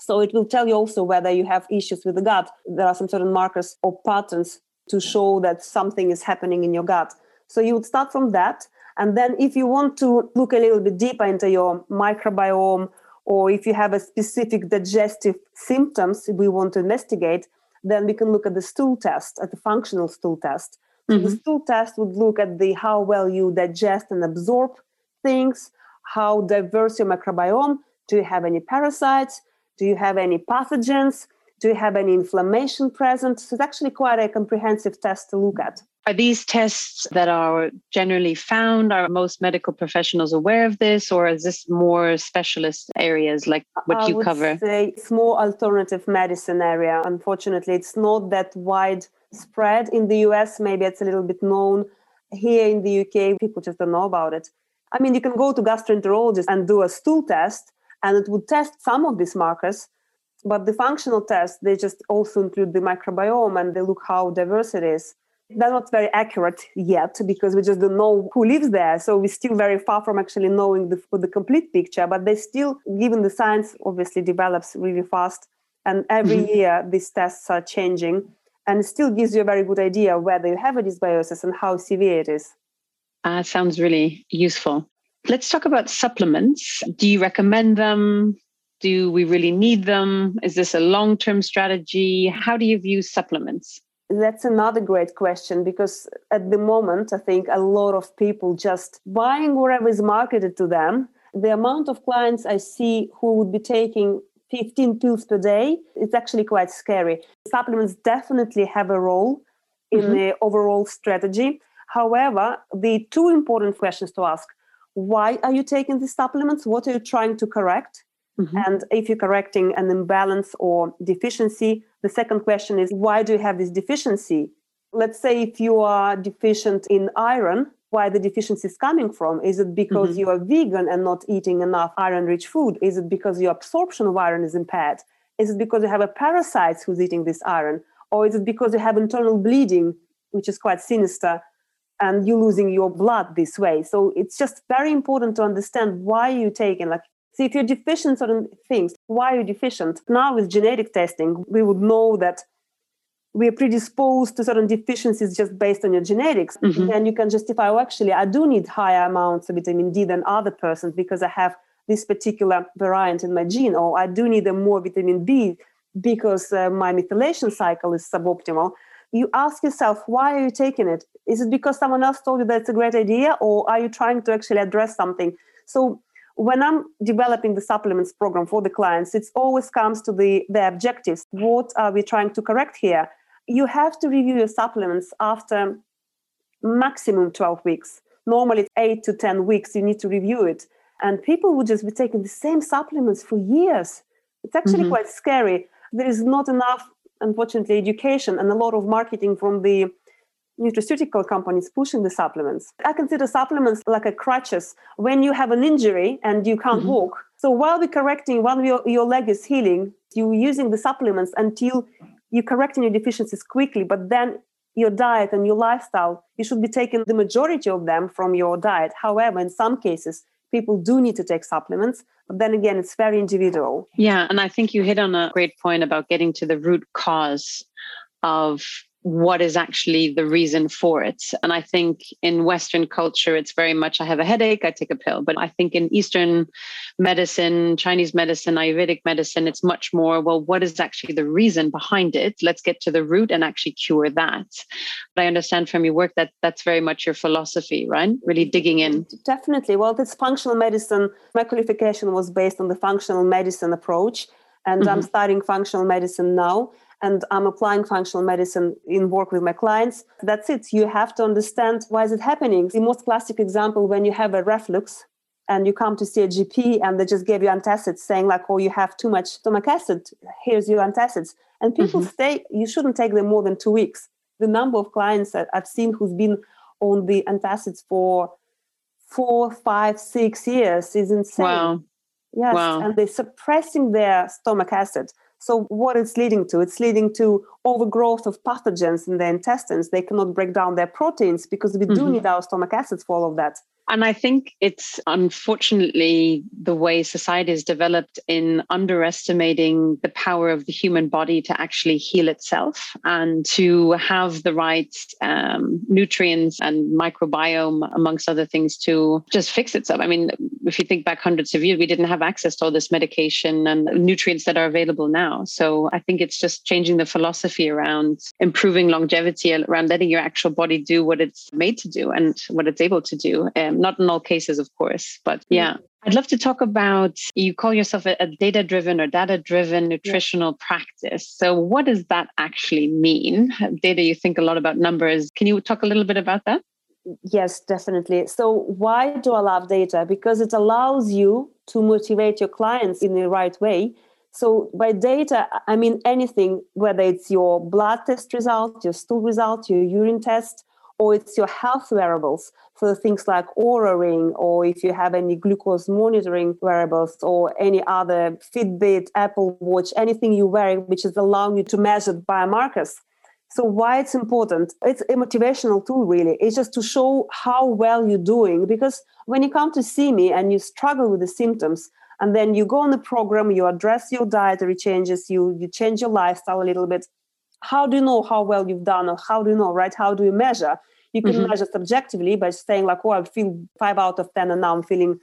So it will tell you also whether you have issues with the gut. There are some certain markers or patterns to show that something is happening in your gut. So you would start from that. And then if you want to look a little bit deeper into your microbiome or if you have a specific digestive symptoms we want to investigate, then we can look at the stool test, at the functional stool test. Mm-hmm. the stool test would look at the how well you digest and absorb things, how diverse your microbiome. Do you have any parasites? Do you have any pathogens? Do you have any inflammation present? So it's actually quite a comprehensive test to look at. Are these tests that are generally found? Are most medical professionals aware of this, or is this more specialist areas like what I you would cover? Say it's more alternative medicine area. Unfortunately, it's not that widespread in the US. Maybe it's a little bit known. Here in the UK, people just don't know about it. I mean, you can go to gastroenterologist and do a stool test, and it would test some of these markers but the functional tests, they just also include the microbiome and they look how diverse it is. They're not very accurate yet because we just don't know who lives there. So we're still very far from actually knowing the, the complete picture. But they still, given the science obviously develops really fast, and every mm-hmm. year these tests are changing, and it still gives you a very good idea whether you have a dysbiosis and how severe it is. Uh, sounds really useful. Let's talk about supplements. Do you recommend them? Do we really need them? Is this a long term strategy? How do you view supplements? That's another great question because at the moment, I think a lot of people just buying whatever is marketed to them. The amount of clients I see who would be taking 15 pills per day, it's actually quite scary. Supplements definitely have a role in mm-hmm. the overall strategy. However, the two important questions to ask why are you taking these supplements? What are you trying to correct? Mm-hmm. And if you're correcting an imbalance or deficiency, the second question is why do you have this deficiency? Let's say if you are deficient in iron, why the deficiency is coming from? Is it because mm-hmm. you are vegan and not eating enough iron rich food? Is it because your absorption of iron is impaired? Is it because you have a parasite who's eating this iron? Or is it because you have internal bleeding, which is quite sinister, and you're losing your blood this way? So it's just very important to understand why you're taking, like See, if you're deficient certain things, why are you deficient? Now with genetic testing, we would know that we are predisposed to certain deficiencies just based on your genetics. Mm-hmm. And you can justify, oh, actually, I do need higher amounts of vitamin D than other persons because I have this particular variant in my gene, or I do need a more vitamin B because uh, my methylation cycle is suboptimal. You ask yourself, why are you taking it? Is it because someone else told you that it's a great idea, or are you trying to actually address something? So when I'm developing the supplements program for the clients, it always comes to the, the objectives. What are we trying to correct here? You have to review your supplements after maximum 12 weeks. Normally, it's eight to 10 weeks, you need to review it. And people would just be taking the same supplements for years. It's actually mm-hmm. quite scary. There is not enough, unfortunately, education and a lot of marketing from the nutraceutical companies pushing the supplements. I consider supplements like a crutches. When you have an injury and you can't mm-hmm. walk, so while we're correcting, while your, your leg is healing, you're using the supplements until you're correcting your deficiencies quickly. But then your diet and your lifestyle, you should be taking the majority of them from your diet. However, in some cases, people do need to take supplements. But then again, it's very individual. Yeah. And I think you hit on a great point about getting to the root cause of what is actually the reason for it. And I think in Western culture, it's very much I have a headache, I take a pill. But I think in Eastern medicine, Chinese medicine, Ayurvedic medicine, it's much more, well, what is actually the reason behind it? Let's get to the root and actually cure that. But I understand from your work that that's very much your philosophy, right? Really digging in. Definitely. Well, this functional medicine, my qualification was based on the functional medicine approach. And mm-hmm. I'm studying functional medicine now and I'm applying functional medicine in work with my clients. That's it. You have to understand why is it happening. The most classic example when you have a reflux and you come to see a GP and they just gave you antacids saying like, oh, you have too much stomach acid. Here's your antacids. And people mm-hmm. say you shouldn't take them more than two weeks. The number of clients that I've seen who's been on the antacids for four, five, six years is insane. Wow. Yes. Wow. And they're suppressing their stomach acid. So what it's leading to? It's leading to overgrowth of pathogens in the intestines. They cannot break down their proteins because we mm-hmm. do need our stomach acids for all of that. And I think it's unfortunately the way society is developed in underestimating the power of the human body to actually heal itself and to have the right um, nutrients and microbiome, amongst other things, to just fix itself. I mean, if you think back hundreds of years, we didn't have access to all this medication and nutrients that are available now. So I think it's just changing the philosophy around improving longevity, around letting your actual body do what it's made to do and what it's able to do. Um, not in all cases, of course, but mm-hmm. yeah. I'd love to talk about you call yourself a, a data driven or data driven nutritional yeah. practice. So, what does that actually mean? Data, you think a lot about numbers. Can you talk a little bit about that? Yes, definitely. So, why do I love data? Because it allows you to motivate your clients in the right way. So, by data, I mean anything, whether it's your blood test result, your stool result, your urine test, or it's your health wearables. So things like Oura Ring, or if you have any glucose monitoring wearables, or any other Fitbit, Apple Watch, anything you wear which is allowing you to measure biomarkers. So why it's important? It's a motivational tool, really. It's just to show how well you're doing. Because when you come to see me and you struggle with the symptoms, and then you go on the program, you address your dietary changes, you you change your lifestyle a little bit. How do you know how well you've done, or how do you know, right? How do you measure? You can mm-hmm. measure subjectively by saying like, oh, I feel five out of 10 and now I'm feeling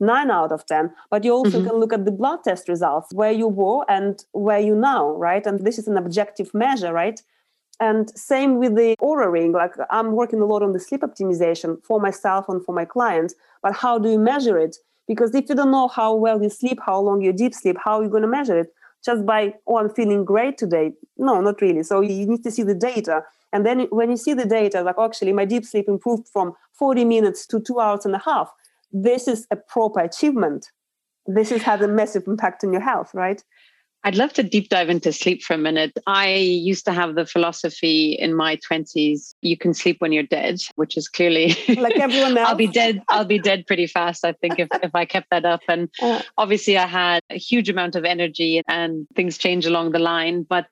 nine out of 10. But you also mm-hmm. can look at the blood test results, where you were and where you now, right? And this is an objective measure, right? And same with the Oura ring. Like I'm working a lot on the sleep optimization for myself and for my clients. But how do you measure it? Because if you don't know how well you sleep, how long you deep sleep, how are you going to measure it? Just by, oh, I'm feeling great today. No, not really. So you need to see the data. And then when you see the data, like actually my deep sleep improved from 40 minutes to two hours and a half, this is a proper achievement. This has had a massive impact on your health, right? I'd love to deep dive into sleep for a minute. I used to have the philosophy in my 20s you can sleep when you're dead, which is clearly [LAUGHS] like everyone else. [LAUGHS] I'll be dead. I'll be dead pretty fast, I think, if, if I kept that up. And [LAUGHS] uh. obviously, I had a huge amount of energy and things change along the line. But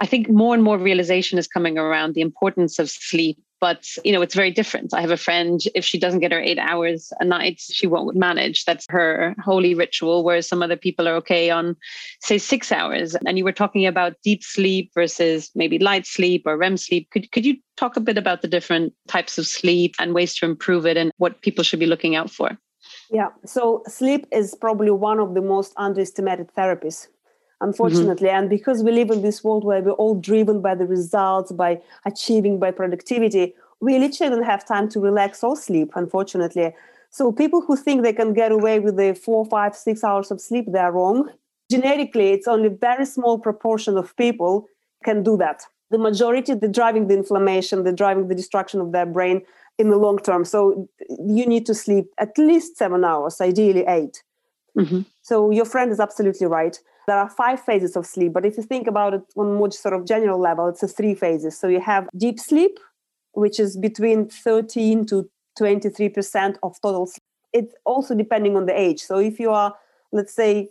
I think more and more realization is coming around the importance of sleep. But you know, it's very different. I have a friend, if she doesn't get her eight hours a night, she won't manage. That's her holy ritual. Whereas some other people are okay on, say, six hours. And you were talking about deep sleep versus maybe light sleep or REM sleep. Could could you talk a bit about the different types of sleep and ways to improve it and what people should be looking out for? Yeah. So sleep is probably one of the most underestimated therapies unfortunately. Mm-hmm. And because we live in this world where we're all driven by the results, by achieving, by productivity, we literally don't have time to relax or sleep, unfortunately. So people who think they can get away with the four, five, six hours of sleep, they're wrong. Genetically, it's only a very small proportion of people can do that. The majority, they're driving the inflammation, they're driving the destruction of their brain in the long term. So you need to sleep at least seven hours, ideally 8 mm-hmm. So your friend is absolutely right. There are five phases of sleep, but if you think about it on more sort of general level, it's a three phases. So you have deep sleep, which is between 13 to 23% of total sleep. It's also depending on the age. So if you are, let's say,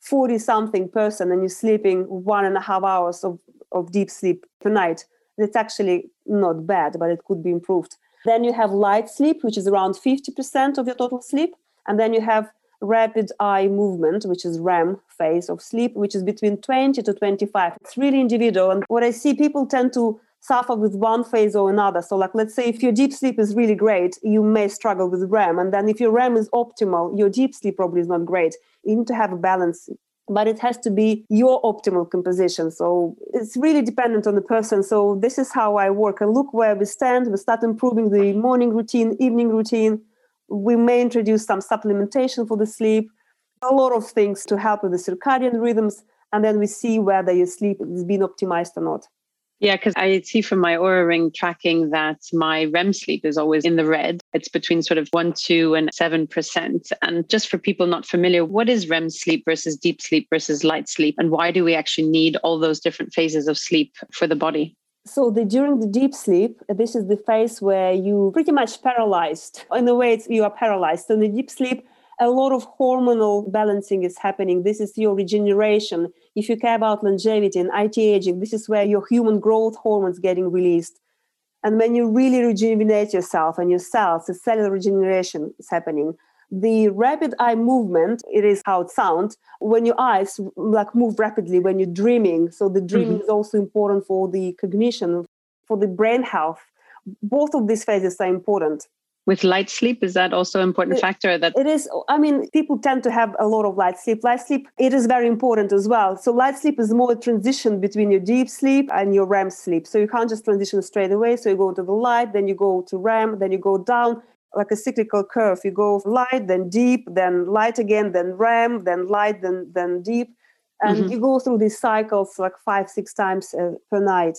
40 something person and you're sleeping one and a half hours of, of deep sleep per night, that's actually not bad, but it could be improved. Then you have light sleep, which is around 50% of your total sleep. And then you have rapid eye movement, which is REM phase of sleep, which is between 20 to 25. It's really individual. And what I see, people tend to suffer with one phase or another. So, like, let's say if your deep sleep is really great, you may struggle with REM. And then if your REM is optimal, your deep sleep probably is not great. You need to have a balance. But it has to be your optimal composition. So it's really dependent on the person. So this is how I work. And look where we stand. We start improving the morning routine, evening routine, we may introduce some supplementation for the sleep, a lot of things to help with the circadian rhythms, and then we see whether your sleep is being optimized or not. Yeah, because I see from my Oura Ring tracking that my REM sleep is always in the red. It's between sort of 1, 2, and 7%. And just for people not familiar, what is REM sleep versus deep sleep versus light sleep? And why do we actually need all those different phases of sleep for the body? So the, during the deep sleep, this is the phase where you pretty much paralyzed. In a way, you are paralyzed. So in the deep sleep, a lot of hormonal balancing is happening. This is your regeneration. If you care about longevity and anti-aging, this is where your human growth hormones getting released. And when you really rejuvenate yourself and your cells, the cellular regeneration is happening. The rapid eye movement, it is how it sounds, when your eyes like move rapidly when you're dreaming. So the dreaming mm-hmm. is also important for the cognition, for the brain health. Both of these phases are important with light sleep is that also an important it, factor that it is i mean people tend to have a lot of light sleep light sleep it is very important as well so light sleep is more a transition between your deep sleep and your rem sleep so you can't just transition straight away so you go to the light then you go to rem then you go down like a cyclical curve. You go light, then deep, then light again, then REM, then light, then then deep, and mm-hmm. you go through these cycles like five, six times uh, per night.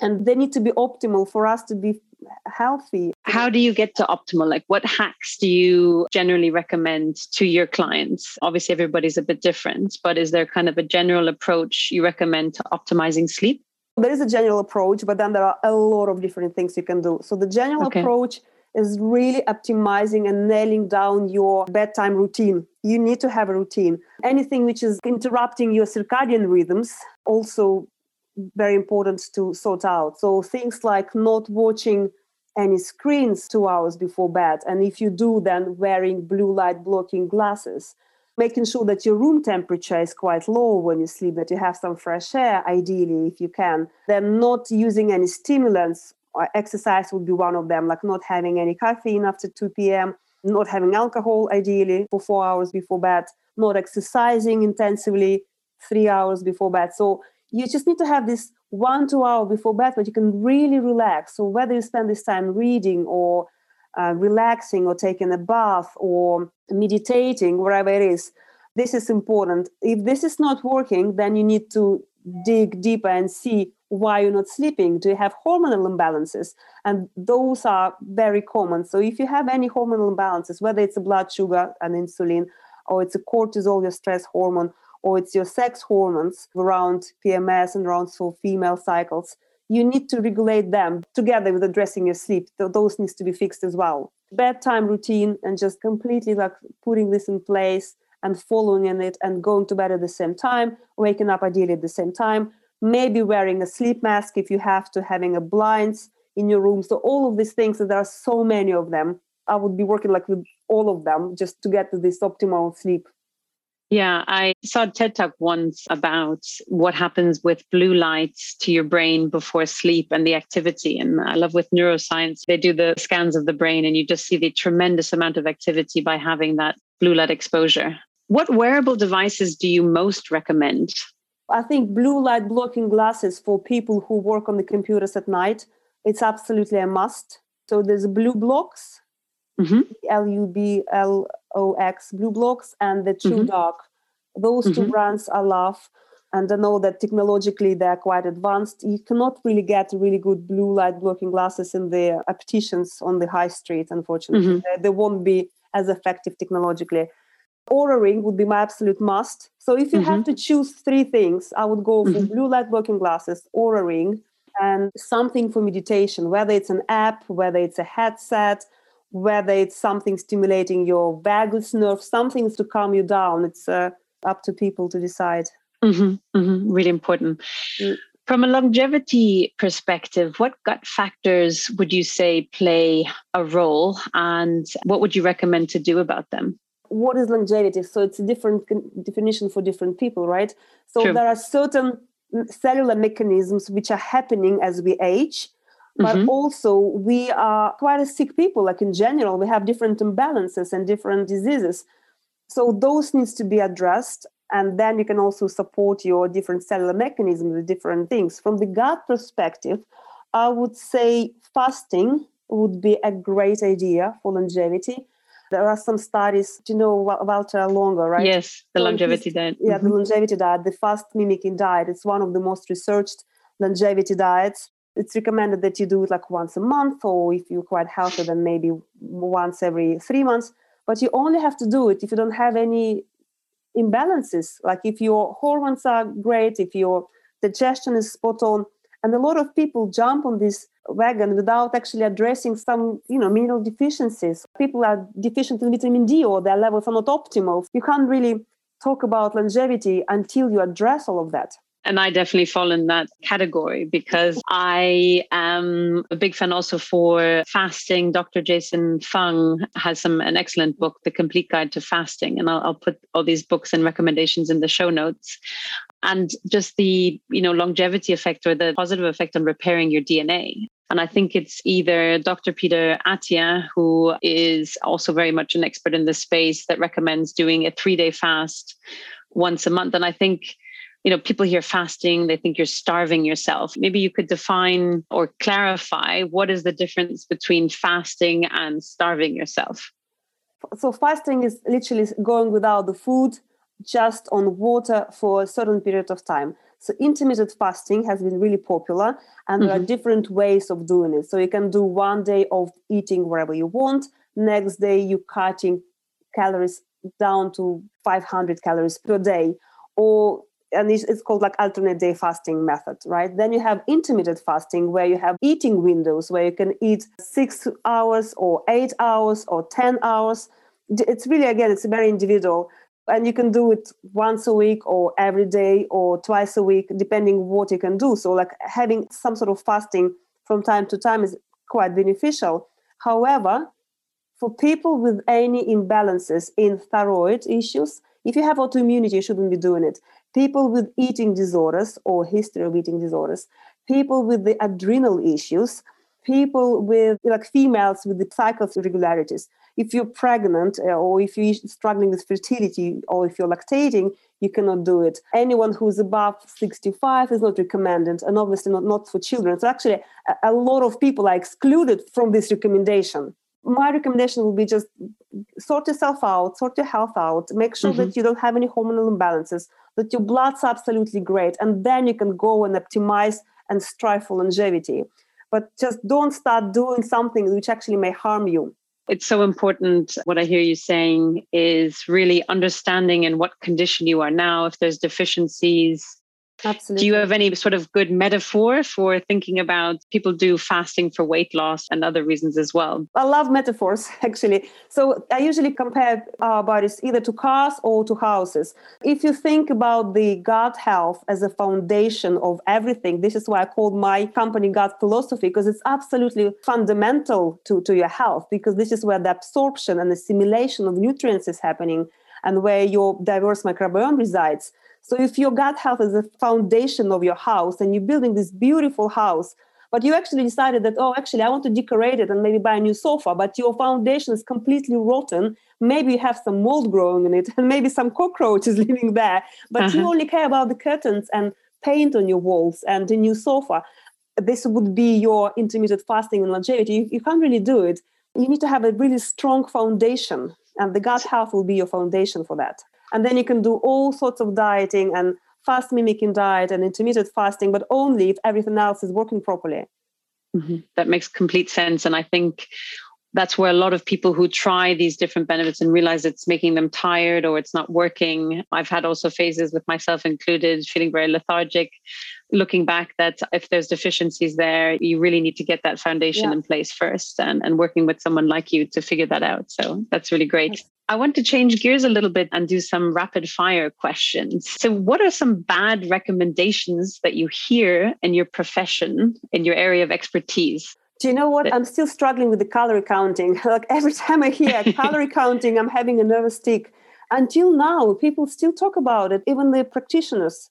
And they need to be optimal for us to be healthy. How do you get to optimal? Like, what hacks do you generally recommend to your clients? Obviously, everybody's a bit different, but is there kind of a general approach you recommend to optimizing sleep? There is a general approach, but then there are a lot of different things you can do. So, the general okay. approach is really optimizing and nailing down your bedtime routine. You need to have a routine. Anything which is interrupting your circadian rhythms, also very important to sort out. So things like not watching any screens two hours before bed. And if you do, then wearing blue light blocking glasses. Making sure that your room temperature is quite low when you sleep, that you have some fresh air, ideally, if you can. Then, not using any stimulants exercise would be one of them, like not having any caffeine after 2 p.m., not having alcohol, ideally, for four hours before bed, not exercising intensively three hours before bed. So you just need to have this one, two hour before bed, but you can really relax. So whether you spend this time reading or uh, relaxing or taking a bath or meditating, wherever it is, this is important. If this is not working, then you need to dig deeper and see why you're not sleeping? Do you have hormonal imbalances? And those are very common. So if you have any hormonal imbalances whether it's a blood sugar and insulin or it's a cortisol your stress hormone or it's your sex hormones around pms and around so female cycles you need to regulate them together with addressing your sleep. Those needs to be fixed as well. Bedtime routine and just completely like putting this in place and following in it and going to bed at the same time waking up ideally at the same time maybe wearing a sleep mask if you have to, having a blinds in your room. So all of these things, there are so many of them. I would be working like with all of them just to get to this optimal sleep. Yeah, I saw a TED talk once about what happens with blue lights to your brain before sleep and the activity. And I love with neuroscience, they do the scans of the brain and you just see the tremendous amount of activity by having that blue light exposure. What wearable devices do you most recommend I think blue light blocking glasses for people who work on the computers at night, it's absolutely a must. So there's BLUblox, mm-hmm. L-U-B-L-O-X, blocks, and the True mm-hmm. Dark. Those mm-hmm. two brands I love. And I know that technologically they're quite advanced. You cannot really get really good blue light blocking glasses in the opticians on the high street, unfortunately. Mm-hmm. They, they won't be as effective technologically. Oura ring would be my absolute must. So if you mm-hmm. have to choose three things, I would go for mm-hmm. blue light blocking glasses, Oura ring, and something for meditation, whether it's an app, whether it's a headset, whether it's something stimulating your vagus nerve, something to calm you down. It's uh, up to people to decide. Mm-hmm. mm-hmm. Really important. Mm. From a longevity perspective, what gut factors would you say play a role and what would you recommend to do about them? What is longevity? So it's a different definition for different people right? So there are certain cellular mechanisms which are happening as we age but mm-hmm. also we are quite a sick people. Like in general we have different imbalances and different diseases. So those needs to be addressed and then you can also support your different cellular mechanisms with different things. From the gut perspective i would say fasting would be a great idea for longevity there are some studies, you know, Walter Longo, right? Yes, the longevity diet. Yeah, mm-hmm. the longevity diet, the fast mimicking diet. It's one of the most researched longevity diets. It's recommended that you do it like once a month, or if you're quite healthy, then maybe once every three months. But you only have to do it if you don't have any imbalances. Like if your hormones are great, if your digestion is spot on. And a lot of people jump on this vegan without actually addressing some, you know, mineral deficiencies. People are deficient in vitamin D or their levels are not optimal. You can't really talk about longevity until you address all of that. And I definitely fall in that category because I am a big fan also for fasting. Dr. Jason Fung has some an excellent book, The Complete Guide to Fasting, and I'll, I'll put all these books and recommendations in the show notes. And just the you know longevity effect or the positive effect on repairing your DNA. And I think it's either Dr. Peter Attia, who is also very much an expert in this space, that recommends doing a three day fast once a month. And I think you know people hear fasting they think you're starving yourself maybe you could define or clarify what is the difference between fasting and starving yourself so fasting is literally going without the food just on water for a certain period of time. So intermittent fasting has been really popular and there mm-hmm. are different ways of doing it. So you can do one day of eating wherever you want next day you cutting calories down to 500 calories per day or and it's, it's, called like alternate day fasting method right? Then you have intermittent fasting where you have eating windows where you can eat six hours or eight hours or ten hours. It's really again it's very individual and you can do it once a week or every day or twice a week depending what you can do so like having some sort of fasting from time to time is quite beneficial however for people with any imbalances in thyroid issues if you have autoimmunity you shouldn't be doing it people with eating disorders or history of eating disorders, people with the adrenal issues, people with like females with the cycle irregularities. If you're pregnant uh, or if you're struggling with fertility or if you're lactating, you cannot do it. Anyone who's above 65 is not recommended, and obviously not, not for children. So actually, a, a lot of people are excluded from this recommendation my recommendation would be just sort yourself out, sort your health out, make sure mm-hmm. that you don't have any hormonal imbalances, that your blood's absolutely great, and then you can go and optimize and strive for longevity. But just don't start doing something which actually may harm you. It's so important. What I hear you saying is really understanding in what condition you are now, if there's deficiencies, Absolutely. Do you have any sort of good metaphor for thinking about people do fasting for weight loss and other reasons as well? I love metaphors, [LAUGHS] actually. So I usually compare our bodies either to cars or to houses. If you think about the gut health as a foundation of everything, this is why I called my company Gut Philosophy, because it's absolutely fundamental to, to your health, because this is where the absorption and assimilation of nutrients is happening and where your diverse microbiome resides. So if your gut health is the foundation of your house and you're building this beautiful house, but you actually decided that, oh, actually, I want to decorate it and maybe buy a new sofa, but your foundation is completely rotten. Maybe you have some mold growing in it [LAUGHS] and maybe some cockroaches [LAUGHS] living there, but uh-huh. you only care about the curtains and paint on your walls and a new sofa. This would be your intermittent fasting and longevity. You, you can't really do it. You need to have a really strong foundation, and the gut health will be your foundation for that. And then you can do all sorts of dieting and fast mimicking diet and intermittent fasting, but only if everything else is working properly. Mm-hmm. That makes complete sense. And I think that's where a lot of people who try these different benefits and realize it's making them tired or it's not working. I've had also phases with myself included, feeling very lethargic. Looking back, that if there's deficiencies there, you really need to get that foundation yeah. in place first and, and working with someone like you to figure that out. So that's really great. I want to change gears a little bit and do some rapid fire questions. So, what are some bad recommendations that you hear in your profession, in your area of expertise? Do you know what? I'm still struggling with the calorie counting. [LAUGHS] Like every time I hear [LAUGHS] calorie counting, I'm having a nervous tick. Until now, people still talk about it, even the practitioners.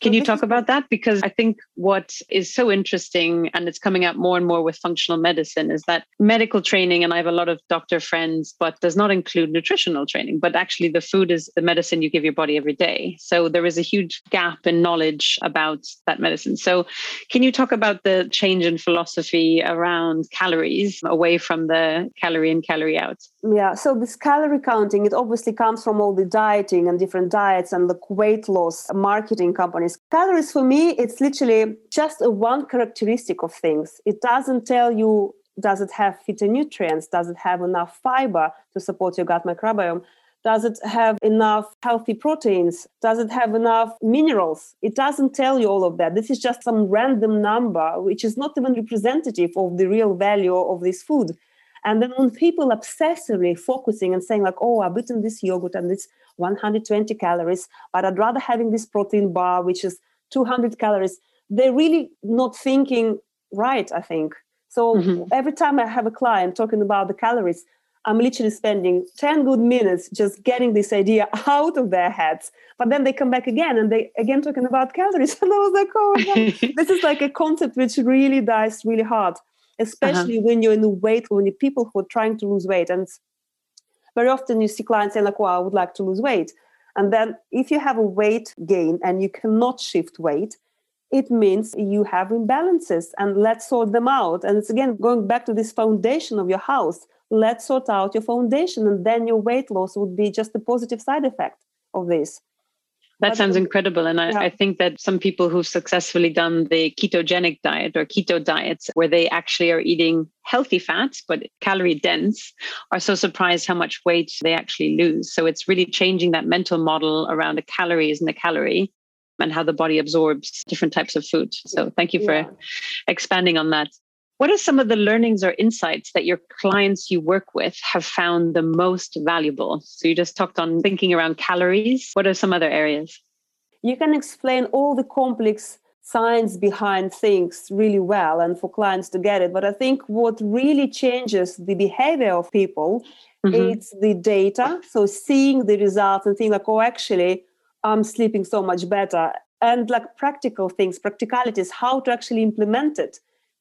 Can you talk about that? Because I think what is so interesting, and it's coming out more and more with functional medicine, is that medical training, and I have a lot of doctor friends, but does not include nutritional training. But actually, the food is the medicine you give your body every day. So there is a huge gap in knowledge about that medicine. So, can you talk about the change in philosophy around calories away from the calorie in, calorie out? Yeah. So, this calorie counting, it obviously comes from all the dieting and different diets and the weight loss marketing companies Calories for me, it's literally just a one characteristic of things. It doesn't tell you does it have phytonutrients, does it have enough fiber to support your gut microbiome. Does it have enough healthy proteins? Does it have enough minerals? It doesn't tell you all of that. This is just some random number, which is not even representative of the real value of this food. And then when people obsessively focusing and saying like, oh, I've eaten this yogurt and it's 120 calories, but I'd rather having this protein bar, which is 200 calories, they're really not thinking right, I think. So mm-hmm. every time I have a client talking about the calories, I'm literally spending 10 good minutes just getting this idea [LAUGHS] out of their heads. But then they come back again and they again talking about calories. [LAUGHS] And I was like, oh, [LAUGHS] this is like a concept which really dies really hard, especially uh-huh. when you're in the weight, when you people who are trying to lose weight. And very often you see clients saying, like, well, I would like to lose weight. And then if you have a weight gain and you cannot shift weight, it means you have imbalances and let's sort them out. And it's again going back to this foundation of your house let's sort out your foundation and then your weight loss would be just a positive side effect of this that sounds incredible. And I, yeah. I, think that some people who've successfully done the ketogenic diet or keto diets, where they actually are eating healthy fats, but calorie dense, are so surprised how much weight they actually lose. So it's really changing that mental model around the calories and the calorie and how the body absorbs different types of food. So thank you for yeah. expanding on that. What are some of the learnings or insights that your clients you work with have found the most valuable? So you just talked on thinking around calories. What are some other areas? You can explain all the complex science behind things really well and for clients to get it. But I think what really changes the behavior of people mm-hmm. it's the data. So seeing the results and thinking like, oh, actually, I'm sleeping so much better. And like practical things, practicalities, how to actually implement it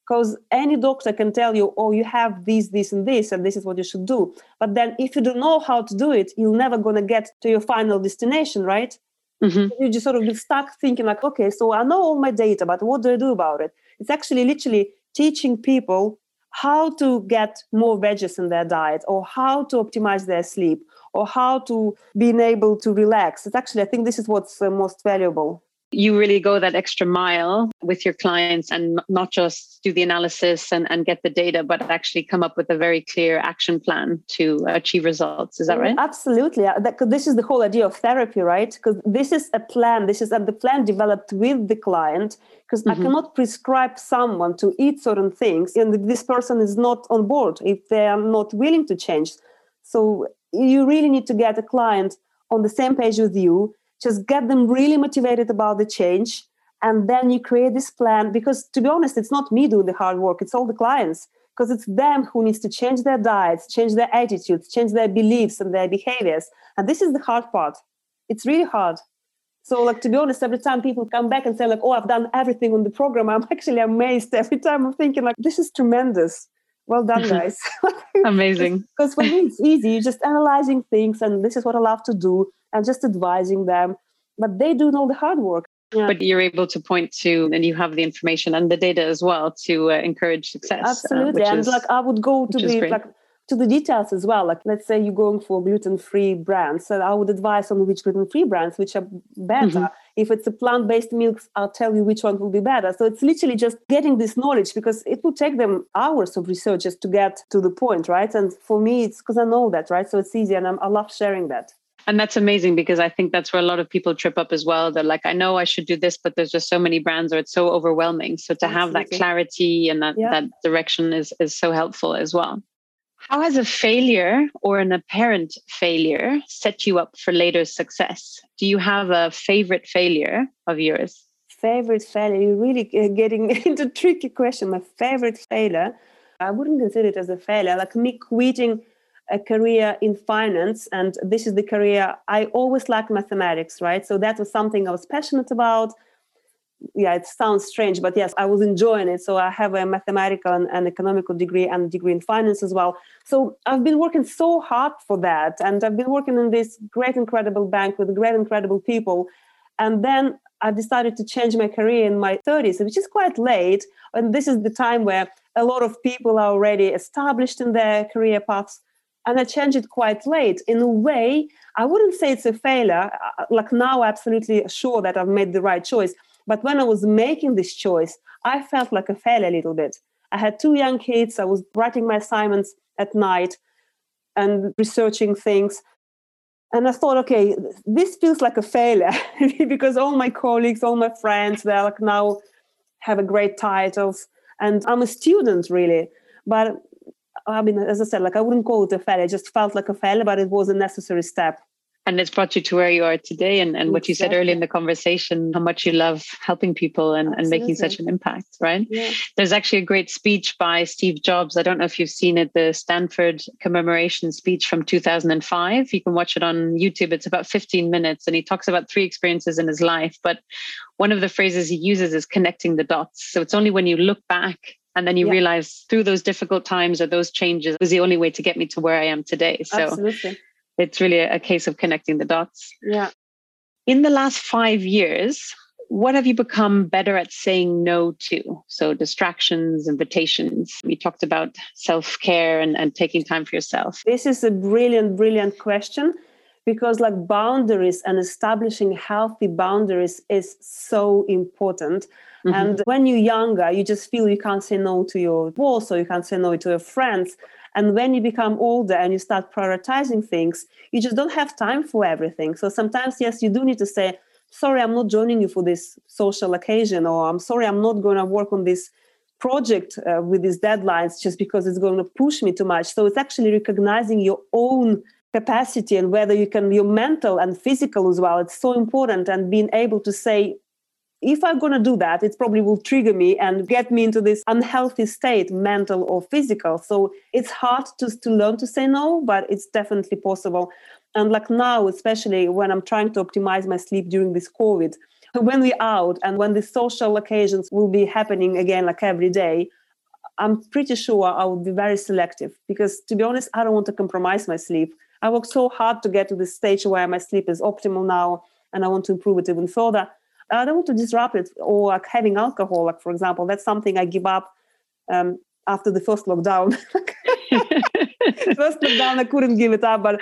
because any doctor can tell you oh you have this this and this and this is what you should do. But then if you don't know how to do it you're never going to get to your final destination right? Mm-hmm. you just sort of be stuck thinking like okay so i know all my data but what do i do about it? It's actually literally teaching people how to get more veggies in their diet or how to optimize their sleep or how to being able to relax. It's actually i think this is what's uh, most valuable you really go that extra mile with your clients and not just do the analysis and, and get the data, but actually come up with a very clear action plan to achieve results. Is that right? Absolutely. This is the whole idea of therapy, right? Because this is a plan. This is the plan developed with the client. Because mm-hmm. I cannot prescribe someone to eat certain things, and this person is not on board if they are not willing to change. So you really need to get a client on the same page with you just get them really motivated about the change and then you create this plan because to be honest it's not me doing the hard work it's all the clients because it's them who needs to change their diets change their attitudes change their beliefs and their behaviors and this is the hard part. It's really hard. So like to be honest every time people come back and say like oh i've done everything on the program i'm [LAUGHS] actually amazed every time i'm thinking like this is tremendous. Well done [LAUGHS] guys. [LAUGHS] Amazing. Because for me it's easy you're just analyzing things and this is what i love to do and just advising them. But they do all the hard work. Yeah. But you're able to point to, and you have the information and the data as well to uh, encourage success. Uh, Absolutely, uh, and is, like I would go to the like to the details as well. Like let's say you're going for gluten-free brands, so I would advise on which gluten-free brands which are better. Mm-hmm. If it's a plant-based milk, I'll tell you which one will be better. So it's literally just getting this knowledge because it will take them hours of research just to get to the point, right? And for me, it's because I know that, right? So it's easy, and I'm, I love sharing that. And that's amazing because I think that's where a lot of people trip up as well. They're like, I know I should do this, but there's just so many brands or it's so overwhelming. So to Absolutely. have that clarity and that, yeah. that direction is, is so helpful as well. How has a failure or an apparent failure set you up for later success? Do you have a favorite failure of yours? Favorite failure? You're really uh, getting [LAUGHS] into a tricky question. My favorite failure, I wouldn't consider it as a failure. Like me quitting a career in finance and this is the career i always liked mathematics right? So that was something i was passionate about. Yeah it sounds strange but yes i was enjoying it. So i have a mathematical and, and economical degree and a degree in finance as well. So i've been working so hard for that and i've been working in this great incredible bank with great incredible people. And then i decided to change my career in my 30s which is quite late. And this is the time where a lot of people are already established in their career paths and I changed it quite late. In a way, I wouldn't say it's a failure. Uh, like now, I'm absolutely sure that I've made the right choice. But when I was making this choice, I felt like a failure a little bit. I had two young kids. I was writing my assignments at night and researching things. and I thought, okay, this feels like a failure [LAUGHS] because all my colleagues, all my friends, they're like now have a great titles, and I'm a student really. But I mean, as I said, like I wouldn't call it a failure. It just felt like a failure, but it was a necessary step. And it's brought you to where you are today and, and what you said earlier in the conversation how much you love helping people and, and making such an impact right? Yeah. there's actually a great speech by steve jobs. I don't know if you've seen it the stanford commemoration speech from 2005 you can watch it on youtube. It's about 15 minutes and he talks about three experiences in his life but one of the phrases he uses is connecting the dots. So it's only when you look back and then you yeah. realize through those difficult times or those changes was the only way to get me to where i am today so Absolutely it's really a case of connecting the dots. Yeah. In the last five years, what have you become better at saying no to? So, distractions, invitations. We talked about self care and, and taking time for yourself. This is a brilliant, brilliant question because, like, boundaries and establishing healthy boundaries is so important. Mm-hmm. And when you're younger, you just feel you can't say no to your boss or you can't say no to your friends. And when you become older and you start prioritizing things, you just don't have time for everything. So sometimes, yes, you do need to say, sorry, I'm not joining you for this social occasion, or I'm sorry, I'm not going to work on this project uh, with these deadlines just because it's going to push me too much. So it's actually recognizing your own capacity and whether you can, your mental and physical as well. It's so important and being able to say, if I'm going to do that, it probably will trigger me and get me into this unhealthy state, mental or physical. So it's hard to, to learn to say no, but it's definitely possible. And like now, especially when I'm trying to optimize my sleep during this COVID, when we're out and when the social occasions will be happening again, like every day, I'm pretty sure I will be very selective because, to be honest, I don't want to compromise my sleep. I work so hard to get to this stage where my sleep is optimal now, and I want to improve it even further I don't want to disrupt it or like having alcohol, like for example, that's something I give up um, after the first lockdown. [LAUGHS] [LAUGHS] first lockdown, I couldn't give it up, but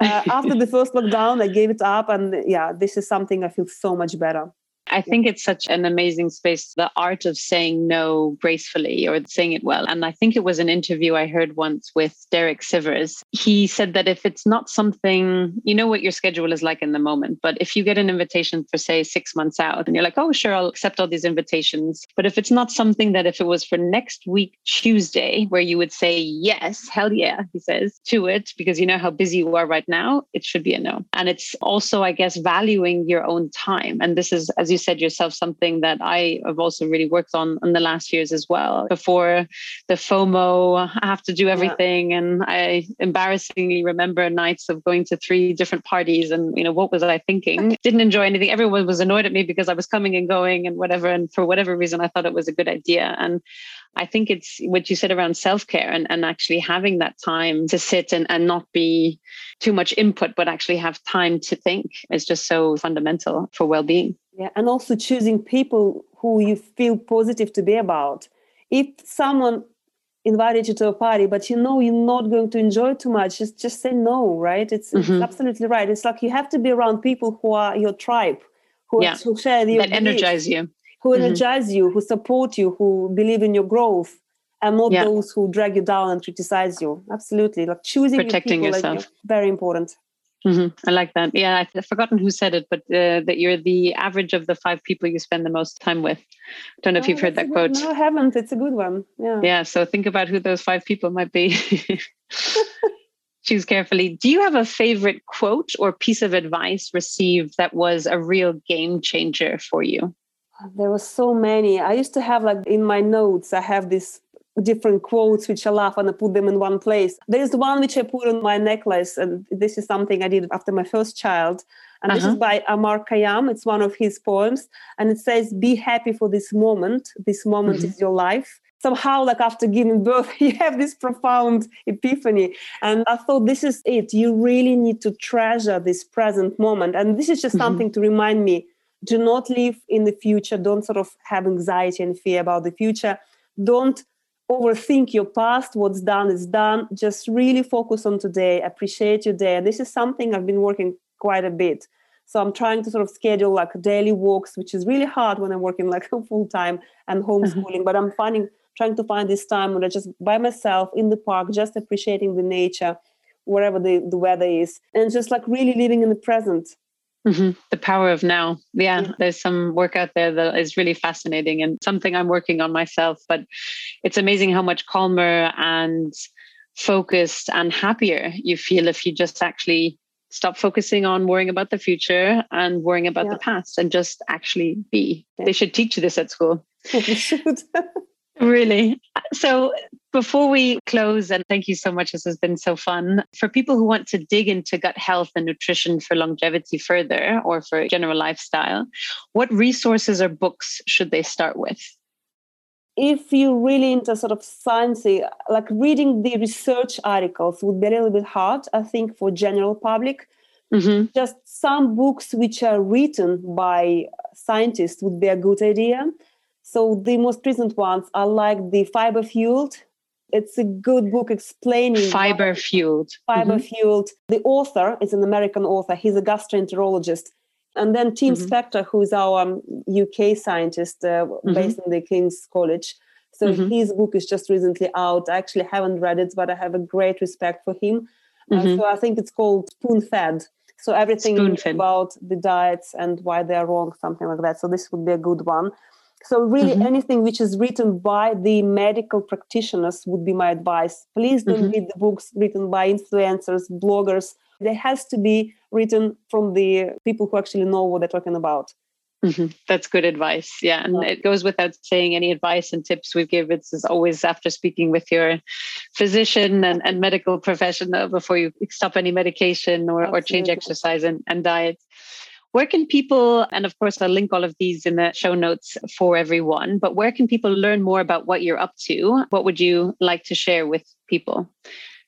uh, after the first lockdown, I gave it up, and yeah, this is something I feel so much better. I think it's such an amazing space, the art of saying no gracefully or saying it well. And I think it was an interview I heard once with Derek Sivers. He said that if it's not something, you know what your schedule is like in the moment, but if you get an invitation for, say, six months out and you're like, oh, sure, I'll accept all these invitations. But if it's not something that if it was for next week, Tuesday, where you would say, yes, hell yeah, he says, to it, because you know how busy you are right now, it should be a no. And it's also, I guess, valuing your own time. And this is, as you said yourself, something that I have also really worked on in the last years as well. Before the FOMO, I have to do everything. Yeah. And I embarrassingly remember nights of going to three different parties and, you know, what was I thinking? [LAUGHS] Didn't enjoy anything. Everyone was annoyed at me because I was coming and going and whatever. And for whatever reason, I thought it was a good idea. And I think it's what you said around self care and, and actually having that time to sit and, and not be too much input, but actually have time to think is just so fundamental for well being. Yeah, and also choosing people who you feel positive to be about. If someone invited you to a party, but you know you're not going to enjoy too much, just just say no, right? It's, mm-hmm. it's absolutely right. It's like you have to be around people who are your tribe, who, yeah. who share your that energize you, who mm-hmm. energize you, who support you, who believe in your growth, and not yeah. those who drag you down and criticize you. Absolutely, like choosing protecting your yourself, like, very important. Mm-hmm. I like that. Yeah, I've forgotten who said it, but uh, that you're the average of the five people you spend the most time with. Don't know if you've heard that quote. no, I haven't. It's a good one. Yeah. Yeah. So think about who those five people might be. [LAUGHS] Choose carefully. Do you have a favorite quote or piece of advice received that was a real game changer for you? There were so many. I used to have like in my notes, I have this different quotes which I love and I put them in one place. There is one which I put on my necklace, and this is something I did after my first child. And uh-huh. this is uh-huh. by Omar Khayyam. It's one of his poems. And it says, Be happy for this moment. This moment mm-hmm. is your life. Somehow, like after giving birth, [LAUGHS] you have this profound epiphany. And I thought, this is it. You really need to treasure this present moment. And this is just mm-hmm. something to remind me do not live in the future. Don't sort of have anxiety and fear about the future. Don't overthink your past what's done is done. Just really focus on today. Appreciate your day. And this is something i've been working quite a bit. So i'm trying to sort of schedule like daily walks which is really hard when i'm working like [LAUGHS] full time and homeschooling. Mm-hmm. but i'm finding trying to find this time when i just by myself in the park just appreciating the nature wherever the, the weather is and just like really living in the present Mm-hmm. The power of now. Yeah, yeah, there's some work out there that is really fascinating and something I'm working on myself. But it's amazing how much calmer and focused and happier you feel if you just actually stop focusing on worrying about the future and worrying about yeah. the past and just actually be. Yeah. They should teach you this at school. [LAUGHS] really. So before we close, and thank you so much, this has been so fun. For people who want to dig into gut health and nutrition for longevity further or for general lifestyle, what resources or books should they start with? If you're really into sort of sciencey, like reading the research articles would be a little bit hard, I think, for general public. Mm-hmm. Just some books which are written by scientists would be a good idea. So the most recent ones are like the fiber fueled. It's a good book explaining fiber fueled. Fiber mm-hmm. fueled. The author is an American author. He's a gastroenterologist. And then Tim mm-hmm. Spector, who is our um, UK scientist uh, mm-hmm. based in the King's College. So mm-hmm. his book is just recently out. I actually haven't read it, but I have a great respect for him. Uh, mm-hmm. so I think it's called Spoon Fed. So everything about the diets and why they're wrong, something like that. So this would be a good one. So, really, mm-hmm. anything which is written by the medical practitioners would be my advice. Please don't mm-hmm. read the books written by influencers, bloggers. They has to be written from the people who actually know what they're talking about. Mm-hmm. That's good advice. Yeah. And yeah. it goes without saying any advice and tips we give. It's always after speaking with your physician and, and medical professional before you stop any medication or, or change exercise and, and diet. Where can people, and of course, I'll link all of these in the show notes for everyone, but where can people learn more about what you're up to? What would you like to share with people?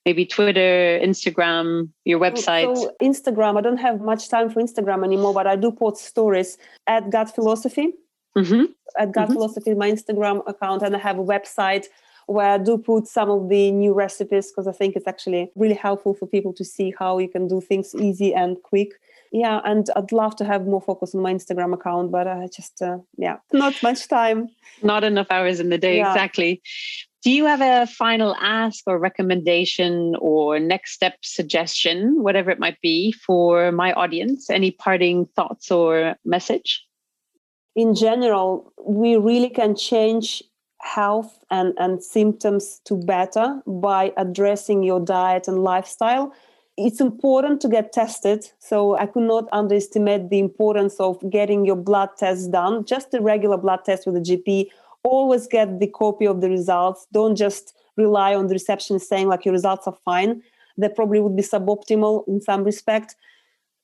Maybe Twitter, Instagram, your website. So Instagram, I don't have much time for Instagram anymore, but I do post stories at Gut Philosophy. Mm-hmm. At Gut mm-hmm. Philosophy, my Instagram account, and I have a website where I do put some of the new recipes because I think it's actually really helpful for people to see how you can do things easy and quick yeah and i'd love to have more focus on my instagram account but i just uh, yeah not much time. Not enough hours in the day yeah. exactly. Do you have a final ask or recommendation or next step suggestion whatever it might be for my audience? Any parting thoughts or message? In general we really can change health and, and symptoms to better by addressing your diet and lifestyle it's important to get tested. So I could not underestimate the importance of getting your blood test done, just a regular blood test with a GP. Always get the copy of the results. Don't just rely on the receptionist saying like your results are fine. That probably would be suboptimal in some respect.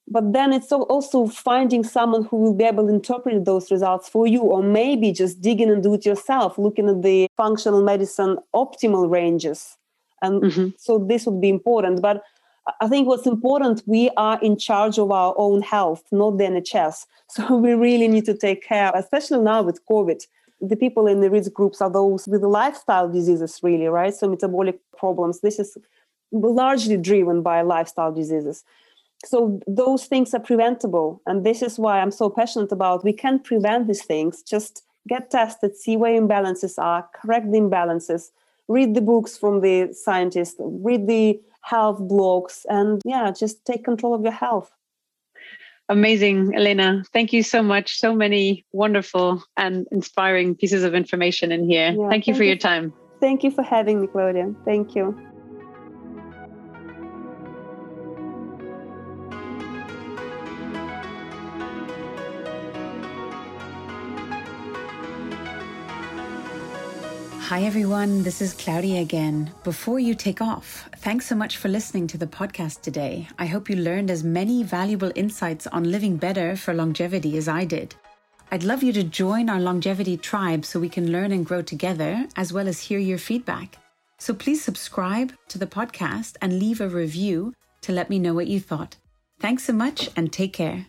But then it's also finding someone who will be able to interpret those results for you, or maybe just digging and do it yourself, looking at the functional medicine optimal ranges. And mm-hmm. so this would be important. But I think what's important, we are in charge of our own health, not the NHS. [LAUGHS] So we really need to take care, especially now with COVID. The people in the risk groups are those with lifestyle diseases, really, right? So metabolic problems. This is largely driven by lifestyle diseases. So those things are preventable. And this is why I'm so passionate about we can prevent these things. Just get tested, see where imbalances are, correct the imbalances, read the books from the scientists, read the health blogs and yeah just take control of your health. Amazing elena. Thank you so much. So many wonderful and inspiring pieces of information in here. Yeah, thank you thank for you, your time. thank you for having me claudia. Thank you Hi, everyone. This is Claudia again. Before you take off, thanks so much for listening to the podcast today. I hope you learned as many valuable insights on living better for longevity as I did. I'd love you to join our longevity tribe so we can learn and grow together, as well as hear your feedback. So please subscribe to the podcast and leave a review to let me know what you thought. Thanks so much and take care.